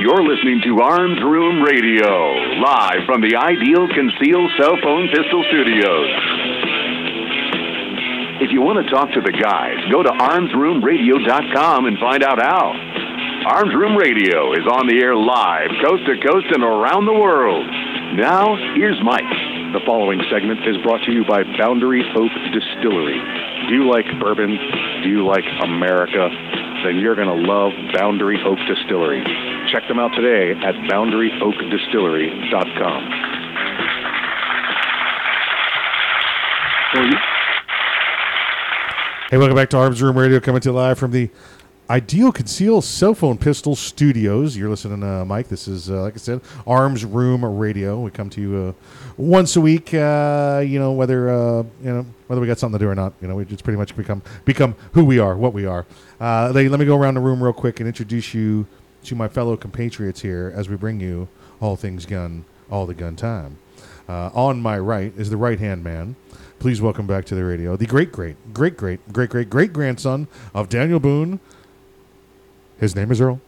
You're listening to Arms Room Radio, live from the Ideal Conceal Cell Phone Pistol Studios. If you want to talk to the guys, go to armsroomradio.com and find out how. Arms Room Radio is on the air live, coast to coast and around the world. Now, here's Mike. The following segment is brought to you by Boundary Oak Distillery. Do you like bourbon? Do you like America? Then you're going to love Boundary Oak Distillery. Check them out today at boundaryoakdistillery.com. Hey, welcome back to Arms Room Radio, coming to you live from the Ideal Conceal Cell Phone Pistol Studios. You're listening, uh, Mike. This is, uh, like I said, Arms Room Radio. We come to you uh, once a week. Uh, you know whether uh, you know whether we got something to do or not. You know, we just pretty much become become who we are, what we are. Uh, let, let me go around the room real quick and introduce you to my fellow compatriots here as we bring you all things gun, all the gun time. On my right is the right hand man. Please welcome back to the radio the great, great, great, great, great, great, great grandson of Daniel Boone. His name is Earl.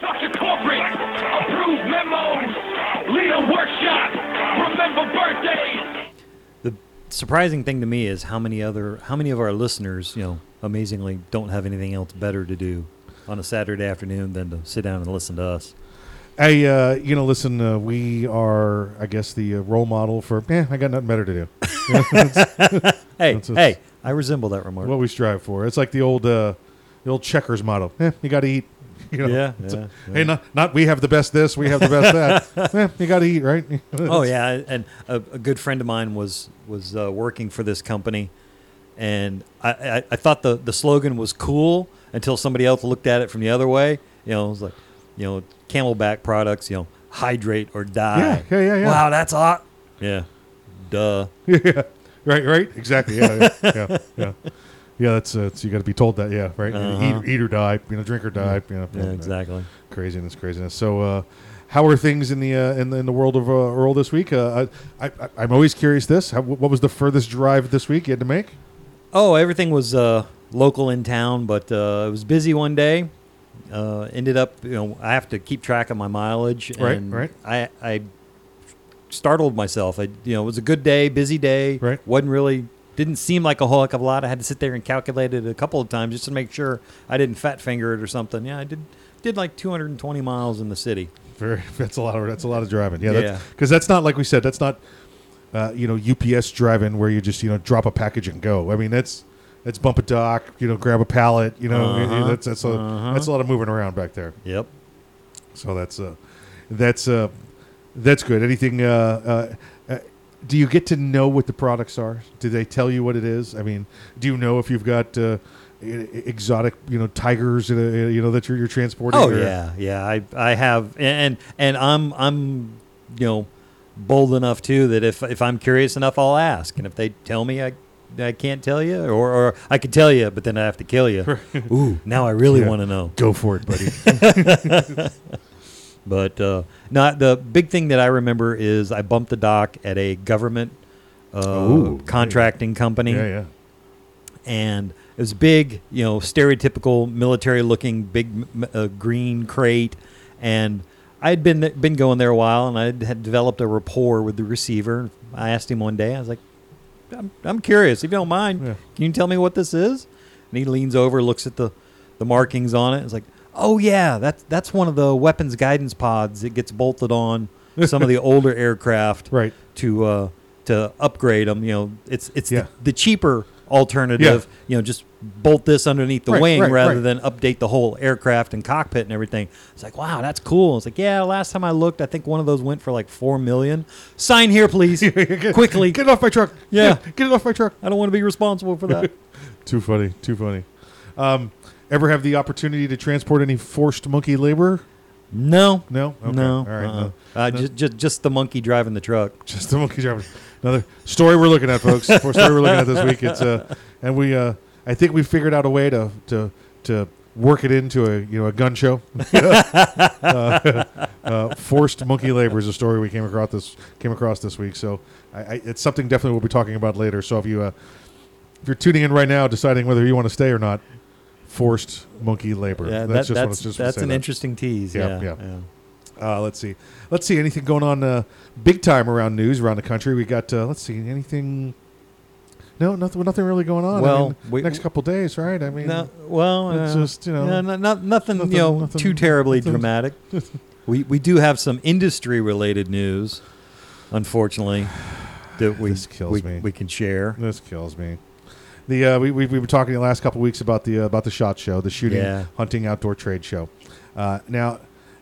Dr. Corporate, approved memos, leader workshop, remember birthdays. The surprising thing to me is how many other how many of our listeners, you know, amazingly don't have anything else better to do on a Saturday afternoon than to sit down and listen to us. Hey, uh, you know, listen, uh, we are, I guess, the uh, role model for. Eh, I got nothing better to do. Hey, That's- hey, I resemble that remark. what we strive for. It's like the old, uh, the old checkers motto. Eh, you got to eat. You know, Yeah, yeah, a- Hey, not, not we have the best this, we have the best that. eh, you got to eat, right? oh yeah, and a, a good friend of mine was was uh, working for this company, and I, I, I thought the the slogan was cool until somebody else looked at it from the other way. You know, it was like, you know, CamelBak products. You know, hydrate or die. Yeah, yeah, yeah, yeah. Wow, that's hot. Yeah, duh. yeah, right, right, exactly. Yeah, yeah, yeah, yeah. Yeah, that's uh, you got to be told that. Yeah, right. Uh-huh. Eat, eat or die. You know, drink or die. You know, Yeah, exactly. Craziness, craziness. So, uh, how are things in the uh, in the in the world of uh, Earl this week? Uh, I, I I'm always curious. This, how, what was the furthest drive this week you had to make? Oh, everything was uh, local in town, but uh, it was busy one day. Uh, ended up, you know, I have to keep track of my mileage. Right, right. I, I startled myself. I, you know, it was a good day, busy day. Right. wasn't really didn't seem like a whole heck of a lot. I had to sit there and calculate it a couple of times just to make sure I didn't fat finger it or something. Yeah, I did did like 220 miles in the city. Very, that's a lot of that's a lot of driving. Yeah, Yeah. because that's, not like we said. That's not uh, you know UPS driving where you just you know drop a package and go. I mean that's that's bump a dock, you know, grab a pallet. You know, Uh-huh. that's that's a Uh-huh. that's a lot of moving around back there. Yep. So that's uh, that's uh, that's good. Anything? Uh, uh, do you get to know what the products are? Do they tell you what it is? I mean, do you know if you've got uh, exotic, you know, tigers, uh, you know, that you're, you're transporting? Oh or- yeah, yeah. I I have, and and I'm I'm you know bold enough too that if if I'm curious enough, I'll ask, and if they tell me I. I can't tell you, or, or I could tell you, but then I have to kill you. Ooh, now I really Yeah. want to know. Go for it, buddy. But uh, not the big thing that I remember is I bumped the dock at a government uh, Ooh, contracting company, yeah, yeah. and it was big, you know, stereotypical military-looking big uh, green crate, and I had been been going there a while, and I had developed a rapport with the receiver. I asked him one day, I was like, "I'm, I'm curious, if you don't mind, Yeah. can you tell me what this is?" And he leans over, looks at the the markings on it. It's like, "Oh yeah, that's that's one of the weapons guidance pods. It gets bolted on some of the older aircraft, Right. to uh, to upgrade them. You know, it's it's Yeah. the, the cheaper alternative. You know, just bolt this underneath the Right, wing right, rather right. than update the whole aircraft and cockpit and everything. It's like, wow, that's cool. It's like, yeah, last time I looked, I think one of those went for like four million. Sign here, please, quickly. Get it off my truck. Yeah. Get it off my truck. I don't want to be responsible for that. Too funny. Too funny. Um, ever have the opportunity to transport any forced monkey labor? no, No. Okay. no, All right. uh-uh. no. Uh, No. just, just just the monkey driving the truck. Just the monkey driver. Another story we're looking at, folks. For story we're looking at this week. It's uh, and we uh, I think we figured out a way to to to work it into a you know a gun show. uh, uh, forced monkey labor is a story we came across this came across this week. So I, I, it's something definitely we'll be talking about later. So if you uh, if you're tuning in right now, deciding whether you want to stay or not, forced monkey labor. Yeah, that's that, just that's it's just that's an that. interesting tease. Yeah, Yeah, yeah. Uh, let's see. Let's see. Anything going on uh, big time around news around the country? We got. Uh, let's see. Anything? No, nothing. Nothing really going on. I Well, mean, we- next couple days, right? I mean, No, well, it's uh, just, you know, yeah, no- no- nothing, nothing- you know, nothing- too terribly nothing- dramatic. we we do have some industry related news, unfortunately, that we we, me. we can share. this kills me. The uh, we we we were talking the last couple weeks about the uh, about the shot show, the shooting, Yeah. hunting, outdoor trade show. Uh, now,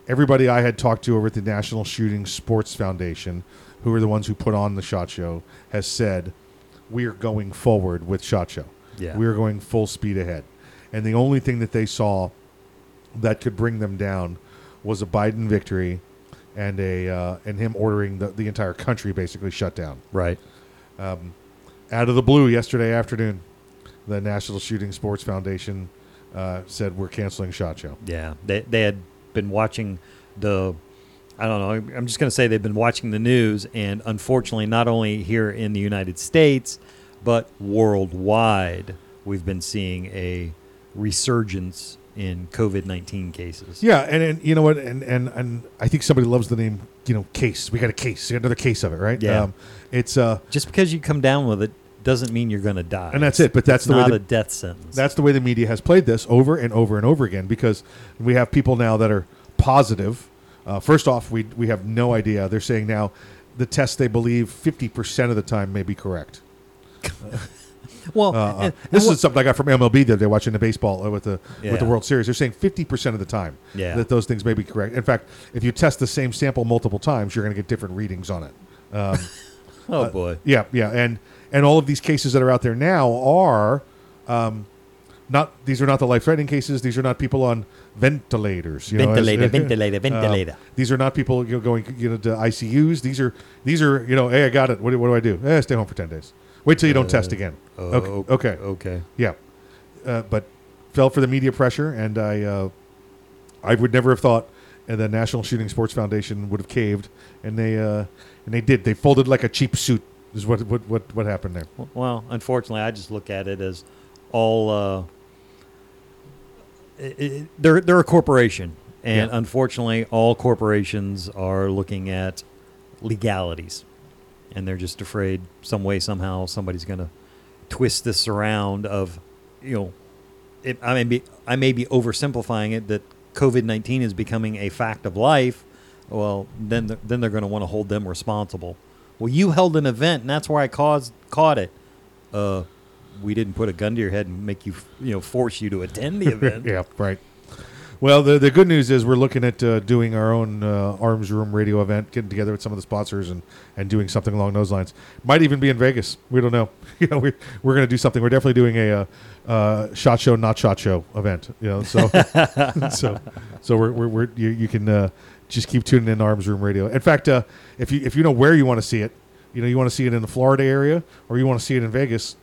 everybody I had talked to over at the National Shooting Sports Foundation, who are the ones who put on the shot show, has said we are going forward with shot show. Yeah. we are going full speed ahead, and the only thing that they saw that could bring them down was a Biden victory and a uh, and him ordering the, the entire country basically shut down Right. out of the blue yesterday afternoon, the National Shooting Sports Foundation uh, said we're canceling Shot Show. Yeah. They they had been watching the. I don't know. I'm just going to say they've been watching the news, and unfortunately, not only here in the United States, but worldwide, we've been seeing a resurgence in COVID 19 cases. Yeah, and, and you know what, and, and and I think somebody loves the name. You know, case. We got a case. We got another case of it, right? Yeah. Um, it's uh, Just because you come down with it doesn't mean you're going to die. And that's it, but that's It's the way not the- a death sentence. that's the way the media has played this over and over and over again because we have people now that are positive. Uh, first off, we we have no idea. They're saying now the test they believe fifty percent of the time may be correct. well, Uh, uh, and- this and is something I got from MLB that they're watching the baseball uh, with the with the World Series. They're saying fifty percent of the time Yeah. that those things may be correct. In fact, if you test the same sample multiple times, you're going to get different readings on it. Um, oh uh, boy, yeah, yeah, and and all of these cases that are out there now are um, not. These are not the life-threatening cases. These are not people on ventilators. You know, as- Ventilator, ventilator, uh, ventilator. these are not people you know, going you know to ICUs. These are these are you know. Hey, I got it. What do, what do I do? Eh, stay home for ten days. Wait till you don't test again. Oh, okay. Okay. okay. Yeah, uh, but fell for the media pressure, and I, uh, I would never have thought uh, the National Shooting Sports Foundation would have caved, and they, uh, and they did. They folded like a cheap suit. Is what what what, what happened there? Well, unfortunately, I just look at it as all. Uh, i i they're they're a corporation, and Yeah. unfortunately, all corporations are looking at legalities, and they're just afraid some way somehow somebody's going to twist this around of, you know, it, I may be I may be oversimplifying it that COVID nineteen is becoming a fact of life. Well, then then they're going to want to hold them responsible. Well, you held an event, and that's where I caused caught it. Uh, we didn't put a gun to your head and make you, you know, force you to attend the event. yeah, right. Well, the the good news is we're looking at uh, doing our own uh, Arms Room radio event, getting together with some of the sponsors and, and doing something along those lines. Might even be in Vegas. We don't know. You know, we we're going to do something. We're definitely doing a uh, uh, shot show, not shot show event. You know, so so so we're we're, we're you, you can uh, just keep tuning in to Arms Room Radio. In fact, uh, if you if you know where you want to see it, you know you want to see it in the Florida area or you want to see it in Vegas,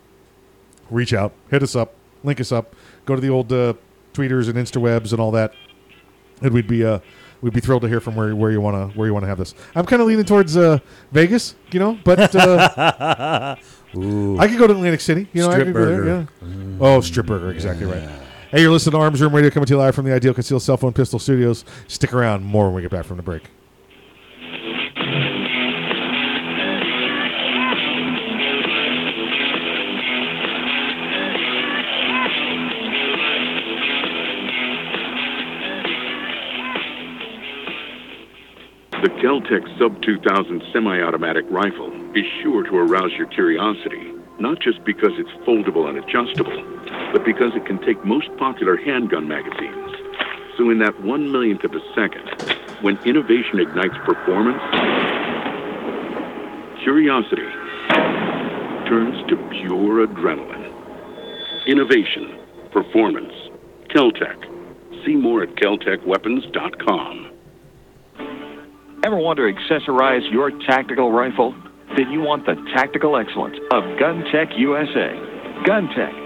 reach out, hit us up, link us up, go to the old uh, tweeters and instawebs and all that, and we'd be uh, we'd be thrilled to hear from where where you want to where you want to have this. I'm kind of leaning towards uh, Vegas, you know, but uh, Ooh, I could go to Atlantic City, you know, I Strip could go there, burger. yeah. Oh, strip burger, exactly right. Hey, you're listening to Arms Room Radio coming to you live from the Ideal Concealed Cell Phone Pistol Studios. Stick around, more when we get back from the break. The Kel-Tec Sub 2000 semi-automatic rifle is sure to arouse your curiosity, not just because it's foldable and adjustable, but because it can take most popular handgun magazines. So in that one millionth of a second, when innovation ignites performance, curiosity turns to pure adrenaline. Innovation, performance, Kel-Tec. See more at keltecweapons.com. Ever want to accessorize your tactical rifle? Then you want the tactical excellence of GunTec USA. GunTec,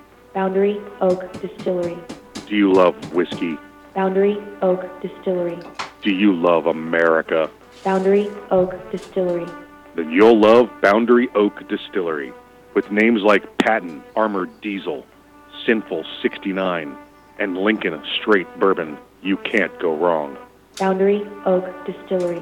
Boundary Oak Distillery. Do you love whiskey? Boundary Oak Distillery. Do you love America? Boundary Oak Distillery. Then you'll love Boundary Oak Distillery. With names like Patton Armored Diesel, Sinful 69, and Lincoln Straight Bourbon, you can't go wrong. Boundary Oak Distillery.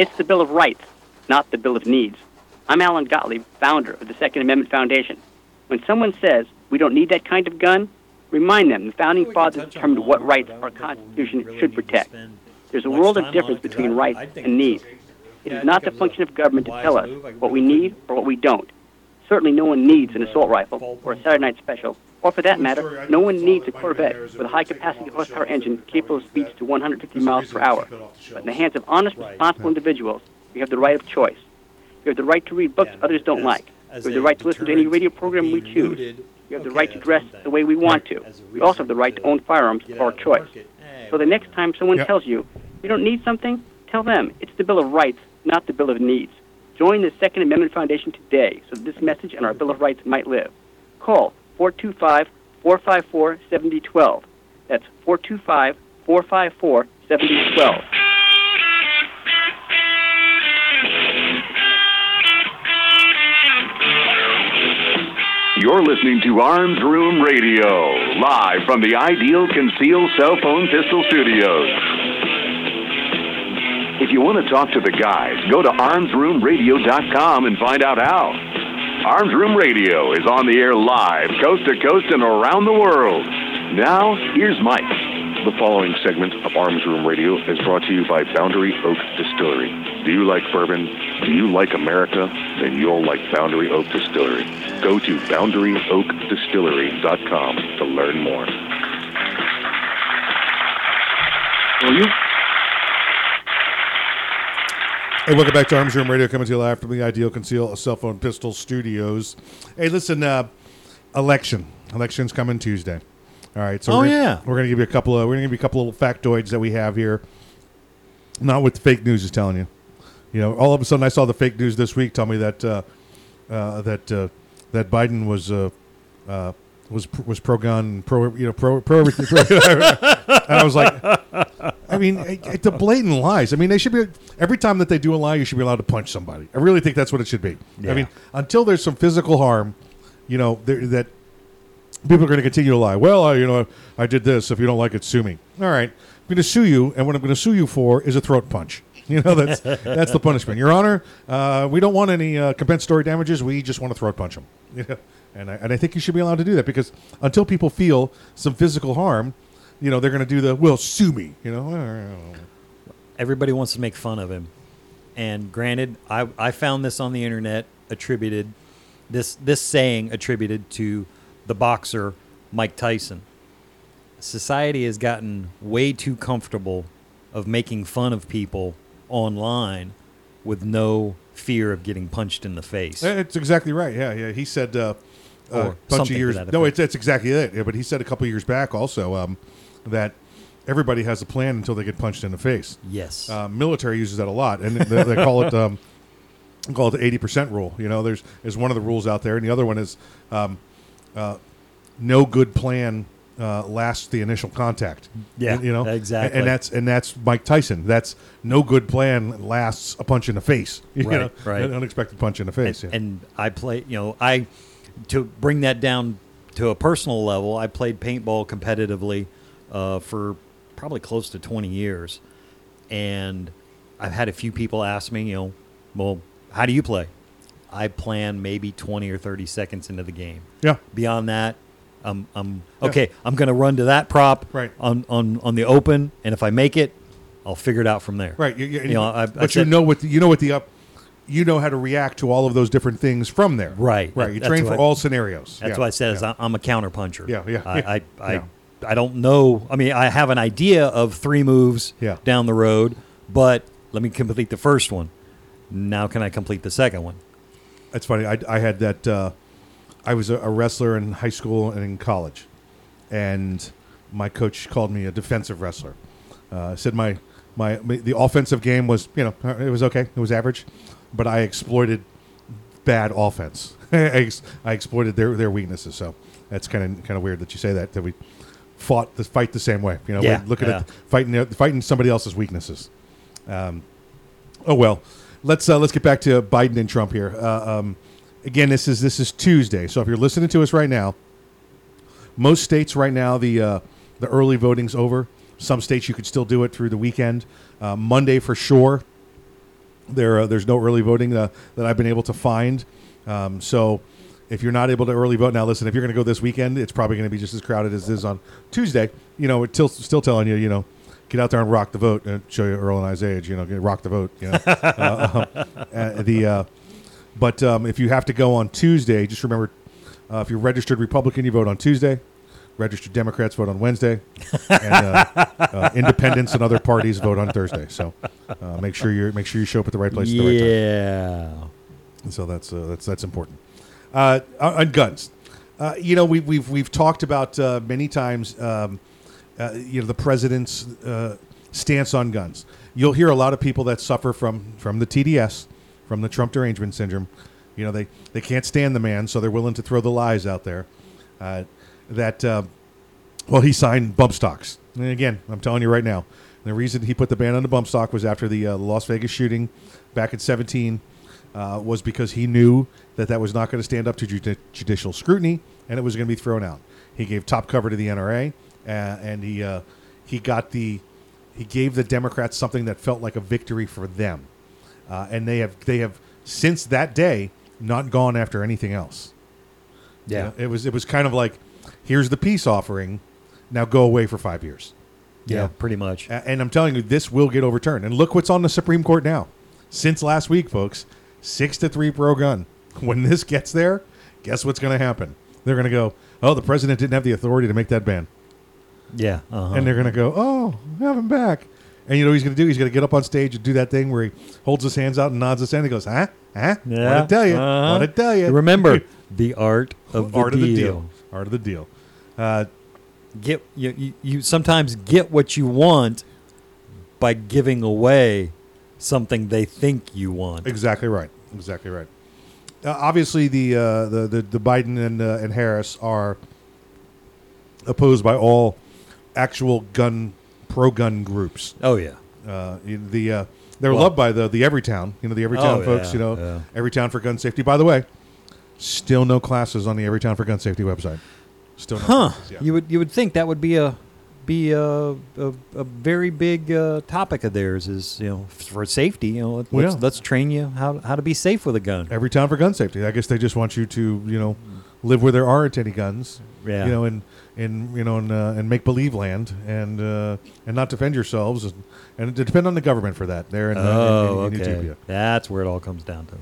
It's the Bill of Rights, not the Bill of Needs. I'm Alan Gottlieb, founder of the Second Amendment Foundation. When someone says we don't need that kind of gun, remind them the founding fathers determined what rights our Constitution should protect. There's a world of difference between rights and needs. It is not the function of government to tell us what we need or what we don't. Certainly, no one needs an assault rifle or a Saturday night special, or for that matter, no one needs a Corvette with a high capacity horsepower engine capable of speeds to 150 miles per hour. But in the hands of honest, responsible individuals, we have the right of choice. We have the right to read books others don't like. We have the right to listen to any radio program we choose. We have the right to dress the way we want to. We also have the right to own firearms of our choice. So the next time someone tells you you don't need something, tell them it's the Bill of Rights, not the Bill of Needs. Join the Second Amendment Foundation today so that this message and our Bill of Rights might live. Call 425 454 7012. That's 425 454 7012. You're listening to Arms Room Radio, live from the Ideal Conceal Cell Phone Pistol Studios. If you want to talk to the guys, go to armsroomradio.com and find out how. Arms Room Radio is on the air live, coast to coast and around the world. Now, here's Mike. The following segment of Arms Room Radio is brought to you by Boundary Oak Distillery. Do you like bourbon? Do you like America? Then you'll like Boundary Oak Distillery. Go to boundaryoakdistillery.com to learn more. Will you? Hey, welcome back to Arms Room Radio, coming to you live from the Ideal Conceal Cell Phone Pistol Studios. Hey, listen, uh, election. Election's coming Tuesday. All right, so Oh, we're gonna, yeah. we're gonna give you a couple of we're gonna give you a couple of little factoids that we have here. Not what the fake news is telling you. You know, all of a sudden I saw the fake news this week tell me that uh, uh, that uh, that Biden was uh, uh, was was pro gun, pro you know pro pro everything. and I was like, I mean, it- it's a blatant lies. I mean, they should be every time that they do a lie, you should be allowed to punch somebody. I really think that's what it should be. Yeah. I mean, until there's some physical harm, you know, that people are going to continue to lie. Well, I, you know, I did this. If you don't like it, sue me. All right, I'm going to sue you, and what I'm going to sue you for is a throat punch. You know, that's that's the punishment. Your Honor, uh, we don't want any uh, compensatory damages. We just want to throat punch them. You know? And I, and I think you should be allowed to do that because until people feel some physical harm, you know, they're going to do the well, sue me. You know, Everybody wants to make fun of him. And granted, I, I found this on the internet attributed this this saying attributed to the boxer Mike Tyson. Society has gotten way too comfortable of making fun of people online with no fear of getting punched in the face. It's exactly right. Yeah, yeah. He said uh, Or uh, bunch of years. No, it's it's exactly it. Yeah, but he said a couple years back also um, that everybody has a plan until they get punched in the face. Yes. Uh, military uses that a lot, and they, they call it um, call it the eighty percent rule. You know, there's is one of the rules out there, and the other one is um, uh, no good plan. Uh, lasts the initial contact. Yeah, you know exactly. and that's and that's Mike Tyson. That's no good plan lasts a punch in the face. you Right, know? right. An unexpected punch in the face. and, yeah. and I play, you know, I to bring that down to a personal level. I played paintball competitively uh, for probably close to twenty years, and I've had a few people ask me, you know, well, how do you play? I plan maybe twenty or thirty seconds into the game. Yeah. Beyond that, I'm, I'm Yeah. okay. I'm going to run to that prop Right. on, on on the open, and if I make it, I'll figure it out from there. Right. You, you, You know, I, I but you know what the, you know what the up. You know how to react to all of those different things from there. Right. Right. You That's train for what- all scenarios. That's Yeah. why I said Yeah. I- I'm a counter puncher. Yeah, yeah, I, yeah, I, I, yeah. I don't know. I mean, I have an idea of three moves Yeah. down the road, but let me complete the first one. Now, can I complete the second one? That's funny. I, I had that. Uh, I was a, a wrestler in high school and in college, and my coach called me a defensive wrestler. Uh, said my, my my the offensive game was you know it was okay. It was average, but I exploited bad offense. I, ex- I exploited their their weaknesses. So that's kind of kind of weird that you say that that we fought the fight the same way. You know, Yeah, looking yeah. at fighting fighting somebody else's weaknesses. Um, oh well, let's uh, let's get back to Biden and Trump here. Uh, um, again, this is this is Tuesday, so if you're listening to us right now, most states right now the uh, the early voting's over. Some states you could still do it through the weekend. Uh, Monday for sure. There uh, there's no early voting uh, that I've been able to find. Um, so if you're not able to early vote now, listen. If you're going to go this weekend, it's probably going to be just as crowded as it is on Tuesday. You know, it's still still telling you, you know, get out there and rock the vote and show you Earl and I's age. You know, get- rock the vote. You know, uh, um, uh, the uh, but um, if you have to go on Tuesday, just remember uh, if you're registered Republican, you vote on Tuesday. Registered Democrats vote on Wednesday, and uh, uh, Independents and other parties vote on Thursday. So uh, make sure you make sure you show up at the right place at the right time. Yeah. So that's uh, that's that's important. Uh, on on guns, uh, you know, we, we've we've talked about uh, many times. Um, uh, you know, the president's uh, stance on guns. You'll hear a lot of people that suffer from from the TDS, from the Trump derangement syndrome. You know, they they can't stand the man, so they're willing to throw the lies out there. Uh, that uh, well, he signed bump stocks. And again, I'm telling you right now, the reason he put the ban on the bump stock was after the uh, Las Vegas shooting back in 17 uh, was because he knew that that was not going to stand up to judi- judicial scrutiny and it was going to be thrown out. He gave top cover to the NRA, uh, and he uh, he got the he gave the Democrats something that felt like a victory for them, uh, and they have they have since that day not gone after anything else. Yeah. You know, it was it was kind of like, here's the peace offering, now go away for five years. You Yeah, know? pretty much. And I'm telling you, this will get overturned. And look what's on the Supreme Court now. Since last week, folks, six to three pro gun. When this gets there, guess what's going to happen? They're going to go, oh, the president didn't have the authority to make that ban. Yeah. Uh-huh. And they're going to go, oh, have him back. And you know what he's going to do? He's going to get up on stage and do that thing where he holds his hands out and nods his head. And he goes, huh? Huh? yeah. Want to tell you. Uh-huh. Want to tell you. Remember the art of the Art deal. of the deal. Art of the deal. Uh, Get you, you, you sometimes get what you want by giving away something they think you want. Exactly right. Exactly right. Uh, obviously, the, uh, the the the Biden and uh, and Harris are opposed by all actual gun pro gun groups. Oh yeah. Uh, the uh, they're Well- loved by the the Everytown. You know the Everytown Oh, folks. yeah, You know yeah. Everytown for gun safety. By the way, still no classes on the Everytown for gun safety website. Still no Huh. yeah. You would you would think that would be a be a, a, a very big uh, topic of theirs. Is you know for safety. You know, let's, Well, yeah. let's train you how how to be safe with a gun. Every town for gun safety. I guess they just want you to, you know, live where there aren't any guns. Yeah. You know, in in you know in, uh, in make believe land and uh, and not defend yourselves and, and depend on the government for that. There in, uh, in- oh, in, in okay. Utopia. That's where it all comes down to.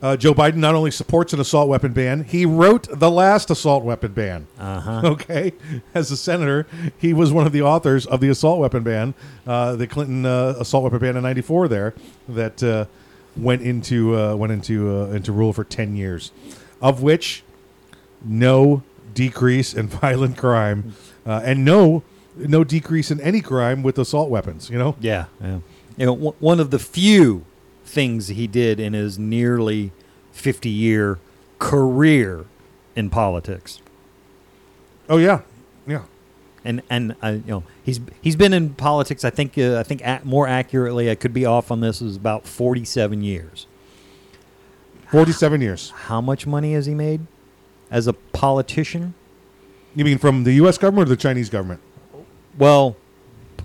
Uh, Joe Biden not only supports an assault weapon ban, he wrote the last assault weapon ban. Uh-huh. Okay, as a senator, he was one of the authors of the assault weapon ban, uh, the Clinton uh, assault weapon ban in '94. There, that uh, went into uh, went into uh, into rule for ten years, of which no decrease in violent crime, uh, and no no decrease in any crime with assault weapons. You know, Yeah, yeah. You know, w- one of the few things he did in his nearly 50 year career in politics. Oh yeah, yeah. And and uh, you know he's he's been in politics. I think uh, I think a more accurately, I could be off on this. Is about 47 years. Forty-seven years. How much money has he made as a politician? You mean from the U.S. government or the Chinese government? Well,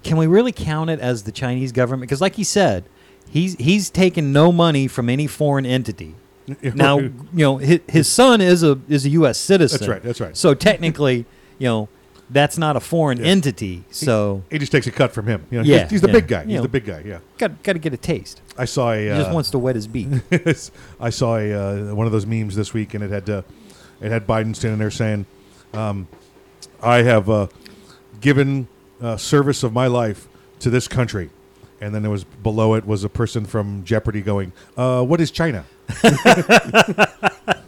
can we really count it as the Chinese government? Because, like he said, he's he's taken no money from any foreign entity. Now, you know, his, his son is a is a U.S. citizen. That's right, that's right. So technically, you know, that's not a foreign entity. So He just takes a cut from him. You know, Yeah, he's, he's the yeah. big guy. You He's know. the big guy. Yeah. got got to get a taste. I saw a. He just wants to wet his beak. I saw a uh, one of those memes this week, and it had uh, it had Biden standing there saying, um, "I have uh, given uh, service of my life to this country," and then there was below it was a person from Jeopardy going, uh, "What is China?"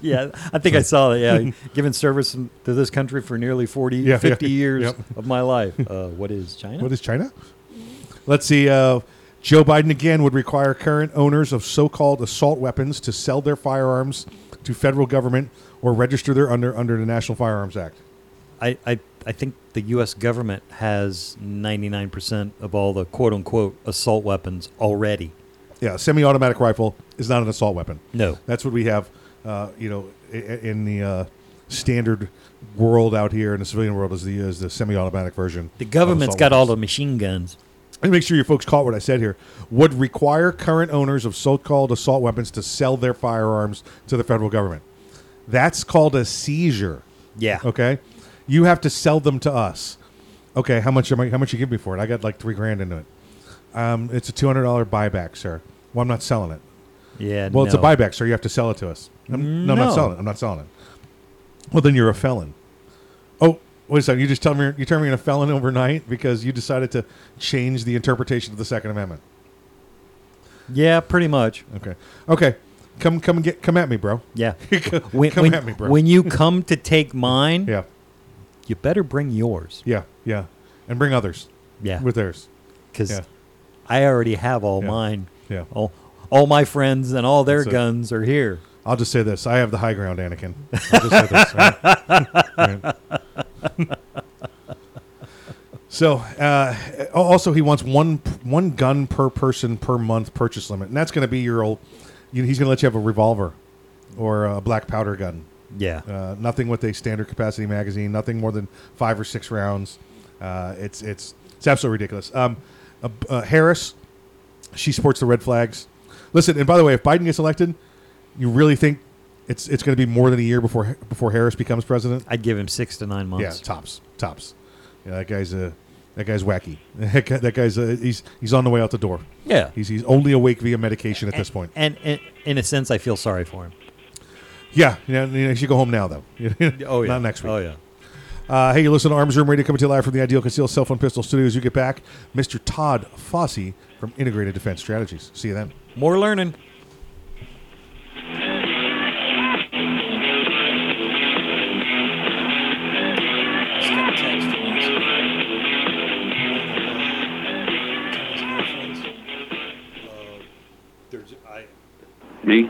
yeah, I think I saw that. Yeah, given service to this country for nearly 40, Yeah, 50 yeah, years yep. of my life. Uh, what is China? What is China? Let's see. Uh, Joe Biden again would require current owners of so-called assault weapons to sell their firearms to federal government or register their under under the National Firearms Act. I, I, I think the U.S. government has 99% of all the quote unquote assault weapons already. Yeah, a semi-automatic rifle is not an assault weapon. No. that's what we have. Uh, you know, in the uh, standard world out here in the civilian world is the is the semi-automatic version. The government's got all the machine guns. Let me make sure you folks caught what I said here. Would require current owners of so-called assault weapons to sell their firearms to the federal government. That's called a seizure. Yeah. Okay. You have to sell them to us. Okay. How much am I? How much you give me for it? I got like three grand into it. Um, it's a two hundred dollar buyback, sir. Well, I'm not selling it. Yeah. Well, it's a buyback, sir. You have to sell it to us. I'm, no, I'm not selling it. I'm not selling it. Well, then you're a felon. Oh, wait a second. You just tell me you turn me into a felon overnight because you decided to change the interpretation of the Second Amendment. Yeah, pretty much. Okay. Okay. Come, come get, come at me, bro. Yeah. come when, come when- at me, bro. when you come to take mine, yeah, you better bring yours. yeah, yeah, and bring others. Yeah. with theirs. Because Yeah. I already have all Yeah. mine. Yeah. All, all my friends and all their That's it. guns are here. I'll just say this: I have the high ground, Anakin. I'll just say this. all right? All right. So, uh, also, he wants one one gun per person per month purchase limit, and that's going to be your old. You know, he's going to let you have a revolver or a black powder gun. Yeah. Uh, nothing with a standard capacity magazine. Nothing more than five or six rounds. Uh, it's it's it's absolutely ridiculous. Um, uh, uh, Harris, she supports the red flags. Listen, and by the way, if Biden gets elected, you really think it's it's going to be more than a year before before Harris becomes president? I'd give him six to nine months. Yeah, tops, tops. Yeah, that guy's a that guy's wacky. That, guy's a, he's he's on the way out the door. Yeah. he's he's only awake via medication at this point. And, and in a sense, I feel sorry for him. Yeah, yeah, you should go home now though. Oh, yeah. not next week. Oh, yeah. Uh, hey, you listen to Arms Room Radio coming to you live from the Ideal Concealed Cell Phone Pistol Studios. You get back, Mr. Todd Fossey from Integrated Defense Strategies. See you then. More learning. Me?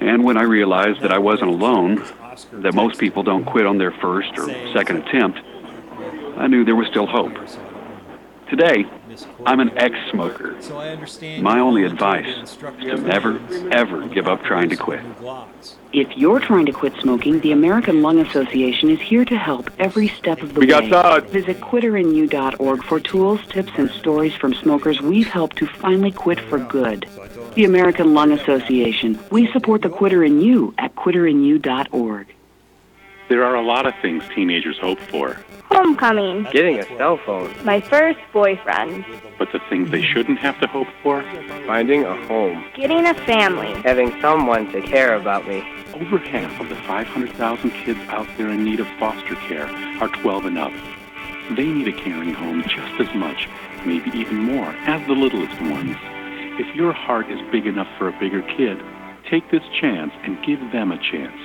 And when I realized that I wasn't alone, that most people don't quit on their first or second attempt, I knew there was still hope. Today, I'm an ex smoker. My only advice is to never, ever give up trying to quit. If you're trying to quit smoking, the American Lung Association is here to help every step of the We way. got Todd. Visit quitterinyou.org for tools, tips, and stories from smokers we've helped to finally quit for good. The American Lung Association. We support the quitter in you at quitterinyou.org. There are a lot of things teenagers hope for, Homecoming. Getting a cell phone. My first boyfriend. but the things they shouldn't have to hope for, Finding a home. Getting a family. Having someone to care about me. over half of the 500,000 kids out there in need of foster care are 12 and up. They need a caring home just as much, maybe even more, as the littlest ones. If your heart is big enough for a bigger kid, take this chance and give them a chance.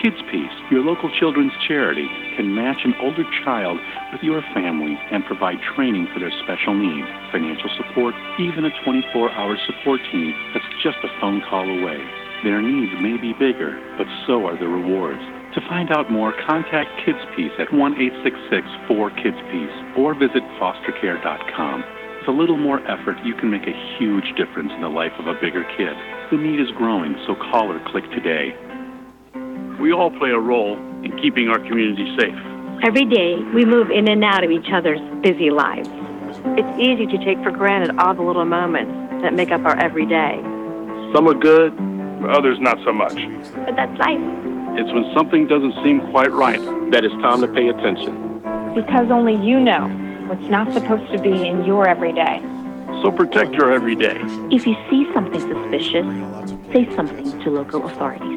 Kids Peace, your local children's charity, can match an older child with your family and provide training for their special needs, financial support, even a 24 hour support team that's just a phone call away. Their needs may be bigger, but so are the rewards. To find out more, contact Kids Peace at 1 866 4 Kids Peace or visit fostercare.com. With a little more effort, you can make a huge difference in the life of a bigger kid. The need is growing, so call or click today. We all play a role in keeping our community safe. Every day, we move in and out of each other's busy lives. It's easy to take for granted all the little moments that make up our everyday. Some are good, others not so much. But that's life. It's when something doesn't seem quite right that it's time to pay attention. Because only you know what's not supposed to be in your everyday. So protect your everyday. If you see something suspicious, say something to local authorities.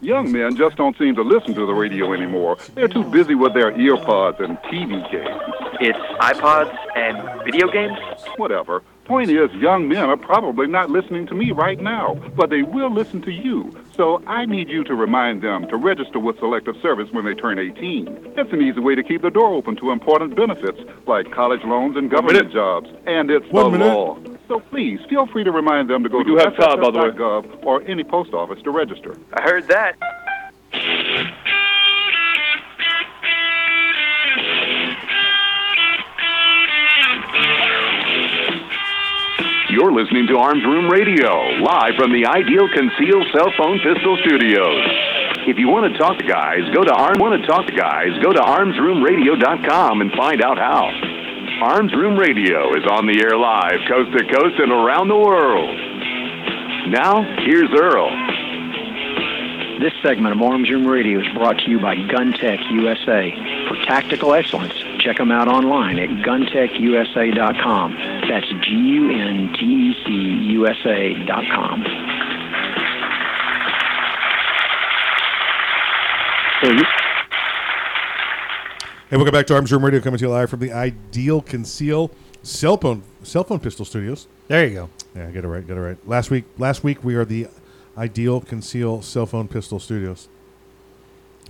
Young men just don't seem to listen to the radio anymore. They're too busy with their earpods and TV games. It's iPods and video games? Whatever. Point is, young men are probably not listening to me right now, but they will listen to you. So I need you to remind them to register with Selective Service when they turn 18. It's an easy way to keep the door open to important benefits like college loans and government jobs. And it's One the minute. law. So please, feel free to remind them to go We to do have Todd, by way. SSS.gov or any post office to register. I heard that. You're listening to Arms Room Radio, live from the Ideal Conceal Cell Phone Pistol Studios. If you want to talk to guys, go to Arm. Want to talk to guys? Go to armsroomradio.com and find out how. Arms Room Radio is on the air live, coast to coast and around the world. Now, here's Earl. This segment of Arms Room Radio is brought to you by Gun Tec USA. For tactical excellence, check them out online at guntecusa.com. That's G-U-N-T-E-C USA.com. Hey, welcome back to Arms Room Radio, coming to you live from the Ideal Conceal cell phone cell phone pistol studios. There you go. Yeah, get it right, get it right. Last week, last week we are the Ideal Conceal cell phone pistol studios.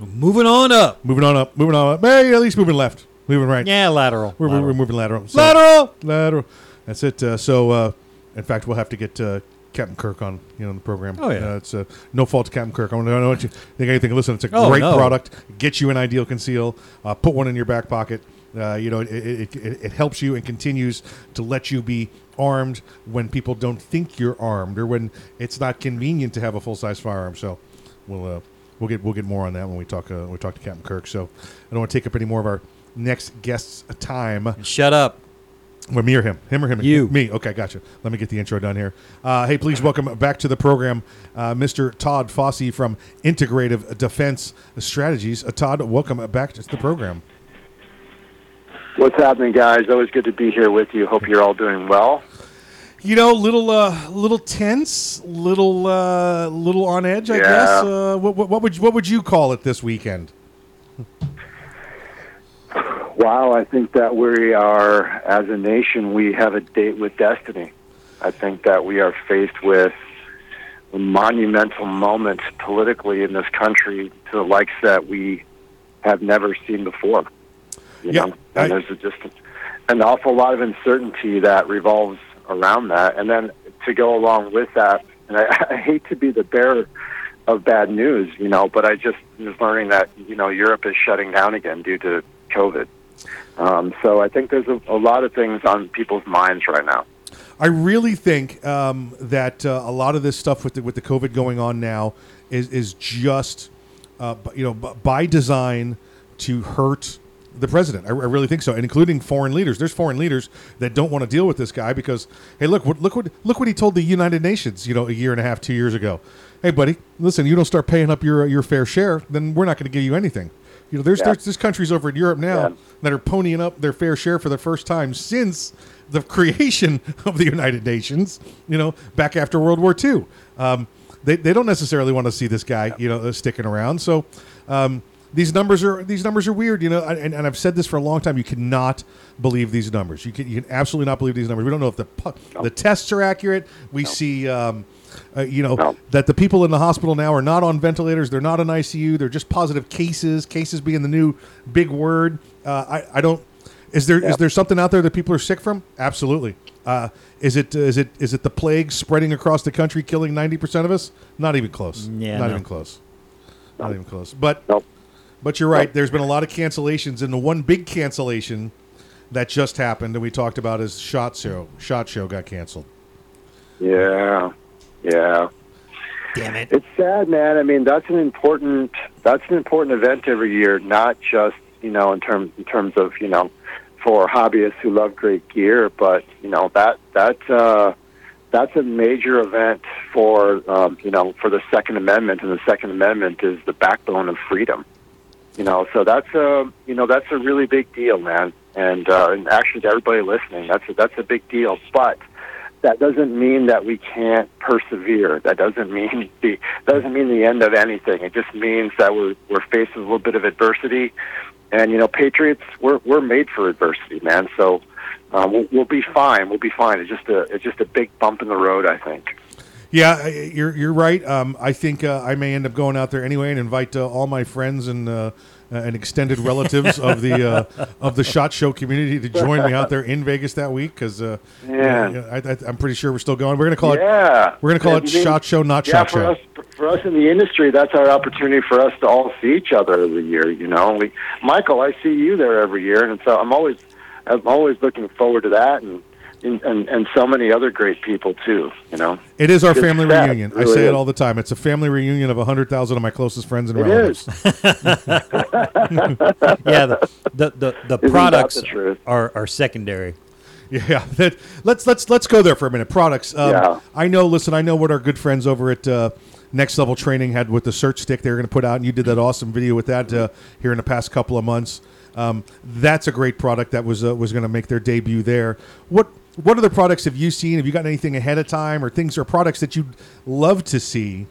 Moving on up. Moving on up. Moving on up. Hey, at least moving left. Moving right. Yeah, lateral. We're, Lateral. we're moving lateral. Lateral! Lateral. That's it. Uh, so, uh, in fact, we'll have to get uh, Captain Kirk on you know on the program. Oh, yeah. Uh, it's uh, no fault to Captain Kirk. I don't know what you think. Anything? Listen, it's a Oh, great no. product. Get you an ideal conceal. Uh, put one in your back pocket. Uh, you know, it, it, it, it helps you and continues to let you be armed when people don't think you're armed or when it's not convenient to have a full size firearm. So, we'll uh, we'll get we'll get more on that when we talk uh, when we talk to Captain Kirk. So, I don't want to take up any more of our next guest's time. Shut up. Well, me or him? Him or him? You. Me. Okay, gotcha. Let me get the intro done here. Uh, hey, please welcome back to the program uh, Mr. Todd Fossey from Integrative Defense Strategies. Uh, Todd, welcome back to the program. What's happening, guys? Always good to be here with you. Hope you're all doing well. You know, little, uh, little tense, little, uh, little on edge. I Yeah. guess. Uh, what, what, what would what would you call it this weekend? Wow, I think that we are, as a nation, we have a date with destiny. I think that we are faced with monumental moments politically in this country to the likes that we have never seen before. You Yeah, know, and there's just an awful lot of uncertainty that revolves around that. And then to go along with that, and I, I hate to be the bearer of bad news, you know, but I just was learning that you know Europe is shutting down again due to COVID. Um, so I think there's a, a lot of things on people's minds right now. I really think um, that uh, a lot of this stuff with the, with the COVID going on now is is just uh, you know by design to hurt the president. I, I really think so, and including foreign leaders. There's foreign leaders that don't want to deal with this guy because hey, look what look what look what he told the United Nations, you know, a year and a half, two years ago. Hey, buddy, listen, you don't start paying up your your fair share, then we're not going to give you anything. You know, there's, Yeah. there's there's countries over in Europe now that are ponying up their fair share for the first time since the creation of the United Nations. You know, back after World War II, um, they they don't necessarily want to see this guy, you know, uh, sticking around. So. Um, these numbers are these numbers are weird, you know, and, and I've said this for a long time. You cannot believe these numbers. You can you can absolutely not believe these numbers. We don't know if the the tests are accurate. We see, um, uh, you know, that the people in the hospital now are not on ventilators. They're not on ICU. They're just positive cases. Cases being the new big word. Uh, I I don't. Is there is there something out there that people are sick from? Absolutely. Uh, is it is it is it the plague spreading across the country, killing ninety percent of us? Not even close. Yeah, not no. even close. Not even close. But but you're right. There's been a lot of cancellations, and the one big cancellation that just happened, and we talked about, is Shot Show. Shot Show got canceled. Yeah, yeah. Damn it! It's sad, man. I mean, that's an important that's an important event every year, not just you know in terms in terms of you know for hobbyists who love great gear, but you know that that uh, that's a major event for um, you know for the Second Amendment, and the Second Amendment is the backbone of freedom. You know, so that's a you know that's a really big deal, man. And uh, and actually, to everybody listening, that's a, that's a big deal. But that doesn't mean that we can't persevere. That doesn't mean the doesn't mean the end of anything. It just means that we're we're facing a little bit of adversity, and you know, Patriots we're we're made for adversity, man. So uh, we'll, we'll be fine. We'll be fine. It's just a it's just a big bump in the road, I think. Yeah, you're you're right. Um, I think uh, I may end up going out there anyway and invite uh, all my friends and uh, and extended relatives of the uh, of the Shot Show community to join me out there in Vegas that week because uh, Yeah. I, I, I'm pretty sure we're still going. We're gonna call yeah, it we're gonna call it I mean, Shot Show, not yeah, Shot for Show. Us, for us in the industry, that's our opportunity for us to all see each other every year. You know, we, Michael, I see you there every year, and so I'm always, I'm always looking forward to that, and and and, and so many other great people too. You know, It is our It's family sad, reunion. I really say it all the time. It's a family reunion of hundred thousand of my closest friends and It relatives. yeah, the the the, the products the truth? are are secondary. Yeah, that, let's let's let's go there for a minute. Products. Um, Yeah. I know. Listen, I know what our good friends over at uh, Next Level Training had with the SIRT stick. They were going to put out, and you did that awesome video with that uh, here in the past couple of months. Um, that's a great product that was uh, was going to make their debut there. What what other products have you seen? Have you gotten anything ahead of time, or things or products that you'd love to see?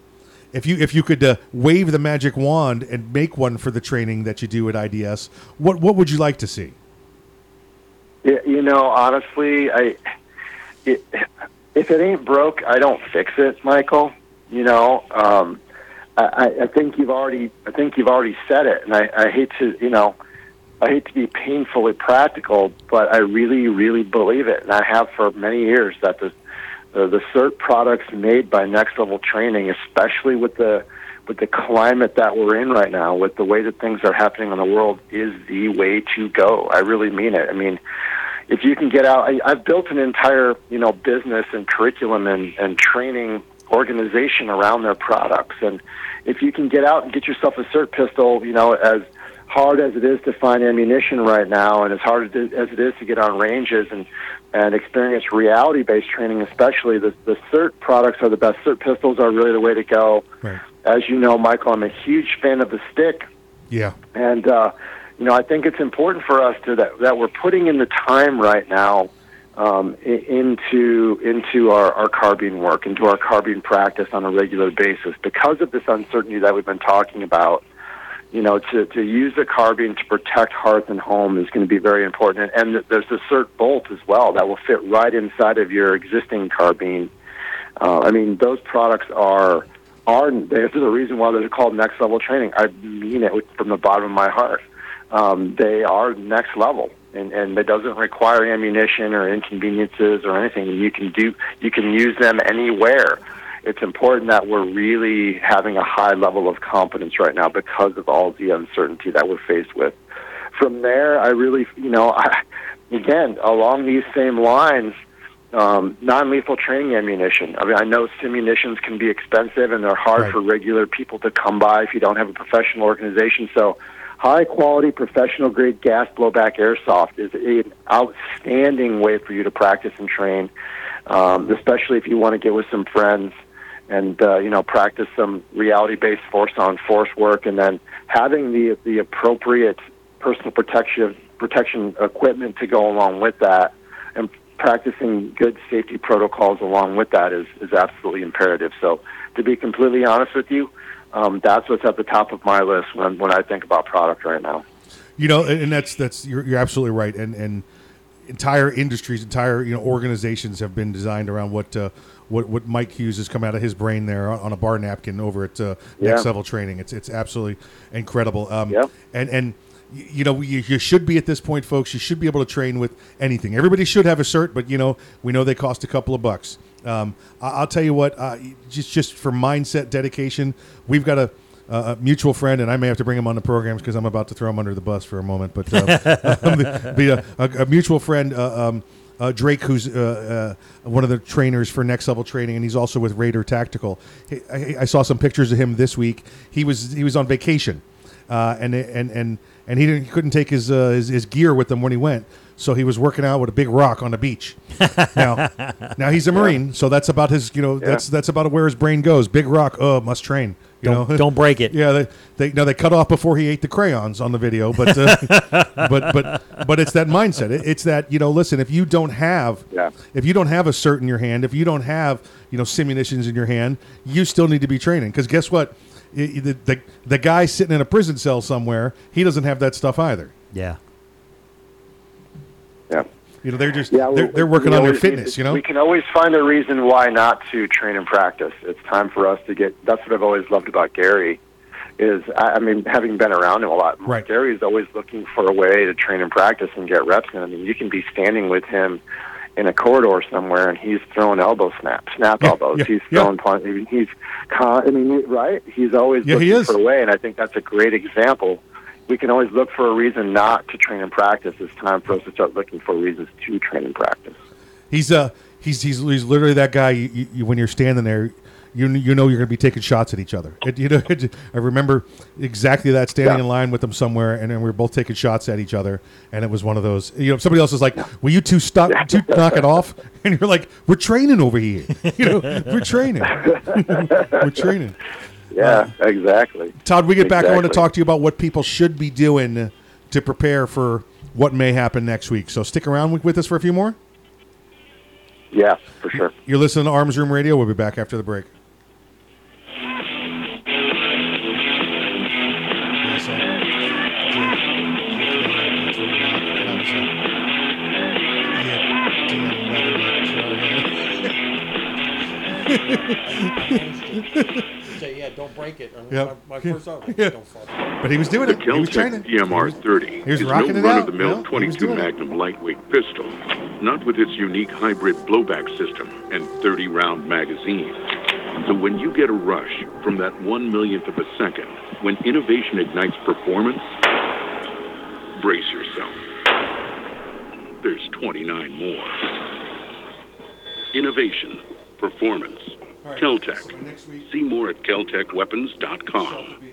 If you if you could uh, wave the magic wand and make one for the training that you do at IDS, what what would you like to see? Yeah, you know, honestly, I it, if it ain't broke, I don't fix it, Michael. You know, um, I, I- think you've already I think you've already said it, and I, I hate to you know I hate to be painfully practical, but I really really believe it, and I have for many years that the the, the SIRT products made by Next Level Training, especially with the with the climate that we're in right now, with the way that things are happening in the world, is the way to go. I really mean it. I mean, if you can get out, I, I've built an entire you know business and curriculum and, and training organization around their products, and if you can get out and get yourself a SIRT pistol, you know, as hard as it is to find ammunition right now, and as hard as it is to get on ranges and and experience reality-based training, especially the the SIRT products are the best. SIRT pistols are really the way to go. Right. As you know, Michael, I'm a huge fan of the stick. Yeah. And uh, you know, I think it's important for us to that that we're putting in the time right now um, into into our, our carbine work, into our carbine practice on a regular basis, because of this uncertainty that we've been talking about. You know, to, to use a carbine to protect hearth and home is going to be very important. And, and there's the SIRT bolt as well that will fit right inside of your existing carbine. Uh, I mean, those products are are this is the reason why they're called next level training. I mean it from the bottom of my heart. Um, they are next level, and and it doesn't require ammunition or inconveniences or anything. You can do you can use them anywhere. It's important that we're really having a high level of confidence right now because of all the uncertainty that we're faced with. From there, I really, you know, I, again along these same lines, um, non-lethal training ammunition. I mean, I know simunitions can be expensive and they're hard for regular people to come by if you don't have a professional organization. So, high-quality, professional-grade gas blowback airsoft is an outstanding way for you to practice and train, um, especially if you want to get with some friends and uh, you know practice some reality-based force-on-force work, and then having the the appropriate personal protection protection equipment to go along with that, and practicing good safety protocols along with that is is absolutely imperative. So, to be completely honest with you, um, that's what's at the top of my list when when I think about product right now. You know, and that's that's you're, you're absolutely right, and and entire industries, entire you know organizations have been designed around what uh, what what Mike Hughes has come out of his brain there on, on a bar napkin over at uh, Next Level Training. It's it's absolutely incredible. Um, And and you know you, you should be at this point, folks. You should be able to train with anything. Everybody should have a SIRT, but you know we know they cost a couple of bucks. Um, I, I'll tell you what, uh, just just for mindset dedication, we've got a. Uh, a mutual friend, and I may have to bring him on the programs because I'm about to throw him under the bus for a moment. But uh, be a, a, a mutual friend, uh, um, uh, Drake, who's uh, uh, one of the trainers for Next Level Training, and he's also with Raider Tactical. He, I, I saw some pictures of him this week. He was he was on vacation, uh, and and and and he didn't he couldn't take his, uh, his his gear with him when he went. So he was working out with a big rock on the beach. now, now he's a marine, so that's about his. You know, that's that's about where his brain goes. Big rock. Oh, must train. You Don't- know, don't break it. Yeah, they, they now they cut off before he ate the crayons on the video, but uh, but but but it's that mindset. It, it's that you know, listen, if you don't have if you don't have a SIRT in your hand, if you don't have you know simunitions in your hand, you still need to be training because guess what, I- I- the, the the guy sitting in a prison cell somewhere, he doesn't have that stuff either. Yeah. Yeah. You know, they're just Yeah, they're, they're working on their always need fitness. You know, we can always find a reason why not to train and practice. It's time for us to get. That's what I've always loved about Gary. Is I, I mean, having been around him a lot, Right. Gary is always looking for a way to train and practice and get reps in. I mean, you can be standing with him in a corridor somewhere, and he's throwing elbow snaps, snap Yeah, elbows. yeah, he's yeah. throwing punch. I mean, he's, con- I mean, right? He's always Yeah, he looking is. for a way, and I think that's a great example. We can always look for a reason not to train and practice. It's time for us to start looking for reasons to train and practice. he's uh he's he's, he's literally that guy. You, you, when you're standing there, you you know you're going to be taking shots at each other. It, you know, I remember exactly that standing in line with him somewhere, and then we were both taking shots at each other, and it was one of those. You know, somebody else is like, "Will you two stop? Two knock it off?" And you're like, "We're training over here. You know, we're training. we're training." Yeah, exactly. Todd, we get back. I want to talk to you about what people should be doing to prepare for what may happen next week. So stick around with, with us for a few more. Yeah, for sure. You're listening to Arms Room Radio. We'll be back after the break. Say, don't break it. Yep. My, my first thought, Yeah. don't fall. But he was doing it. He was Keltec training. CMR 30 He was is rocking no it out, run-of-the-mill you know? He was 22 doing it. Magnum lightweight pistol, not with its unique hybrid blowback system and 30-round magazine. So when you get a rush from that one millionth of a second, when innovation ignites performance, brace yourself. There's 29 more. Innovation, performance, Keltec. See more at keltecweapons.com.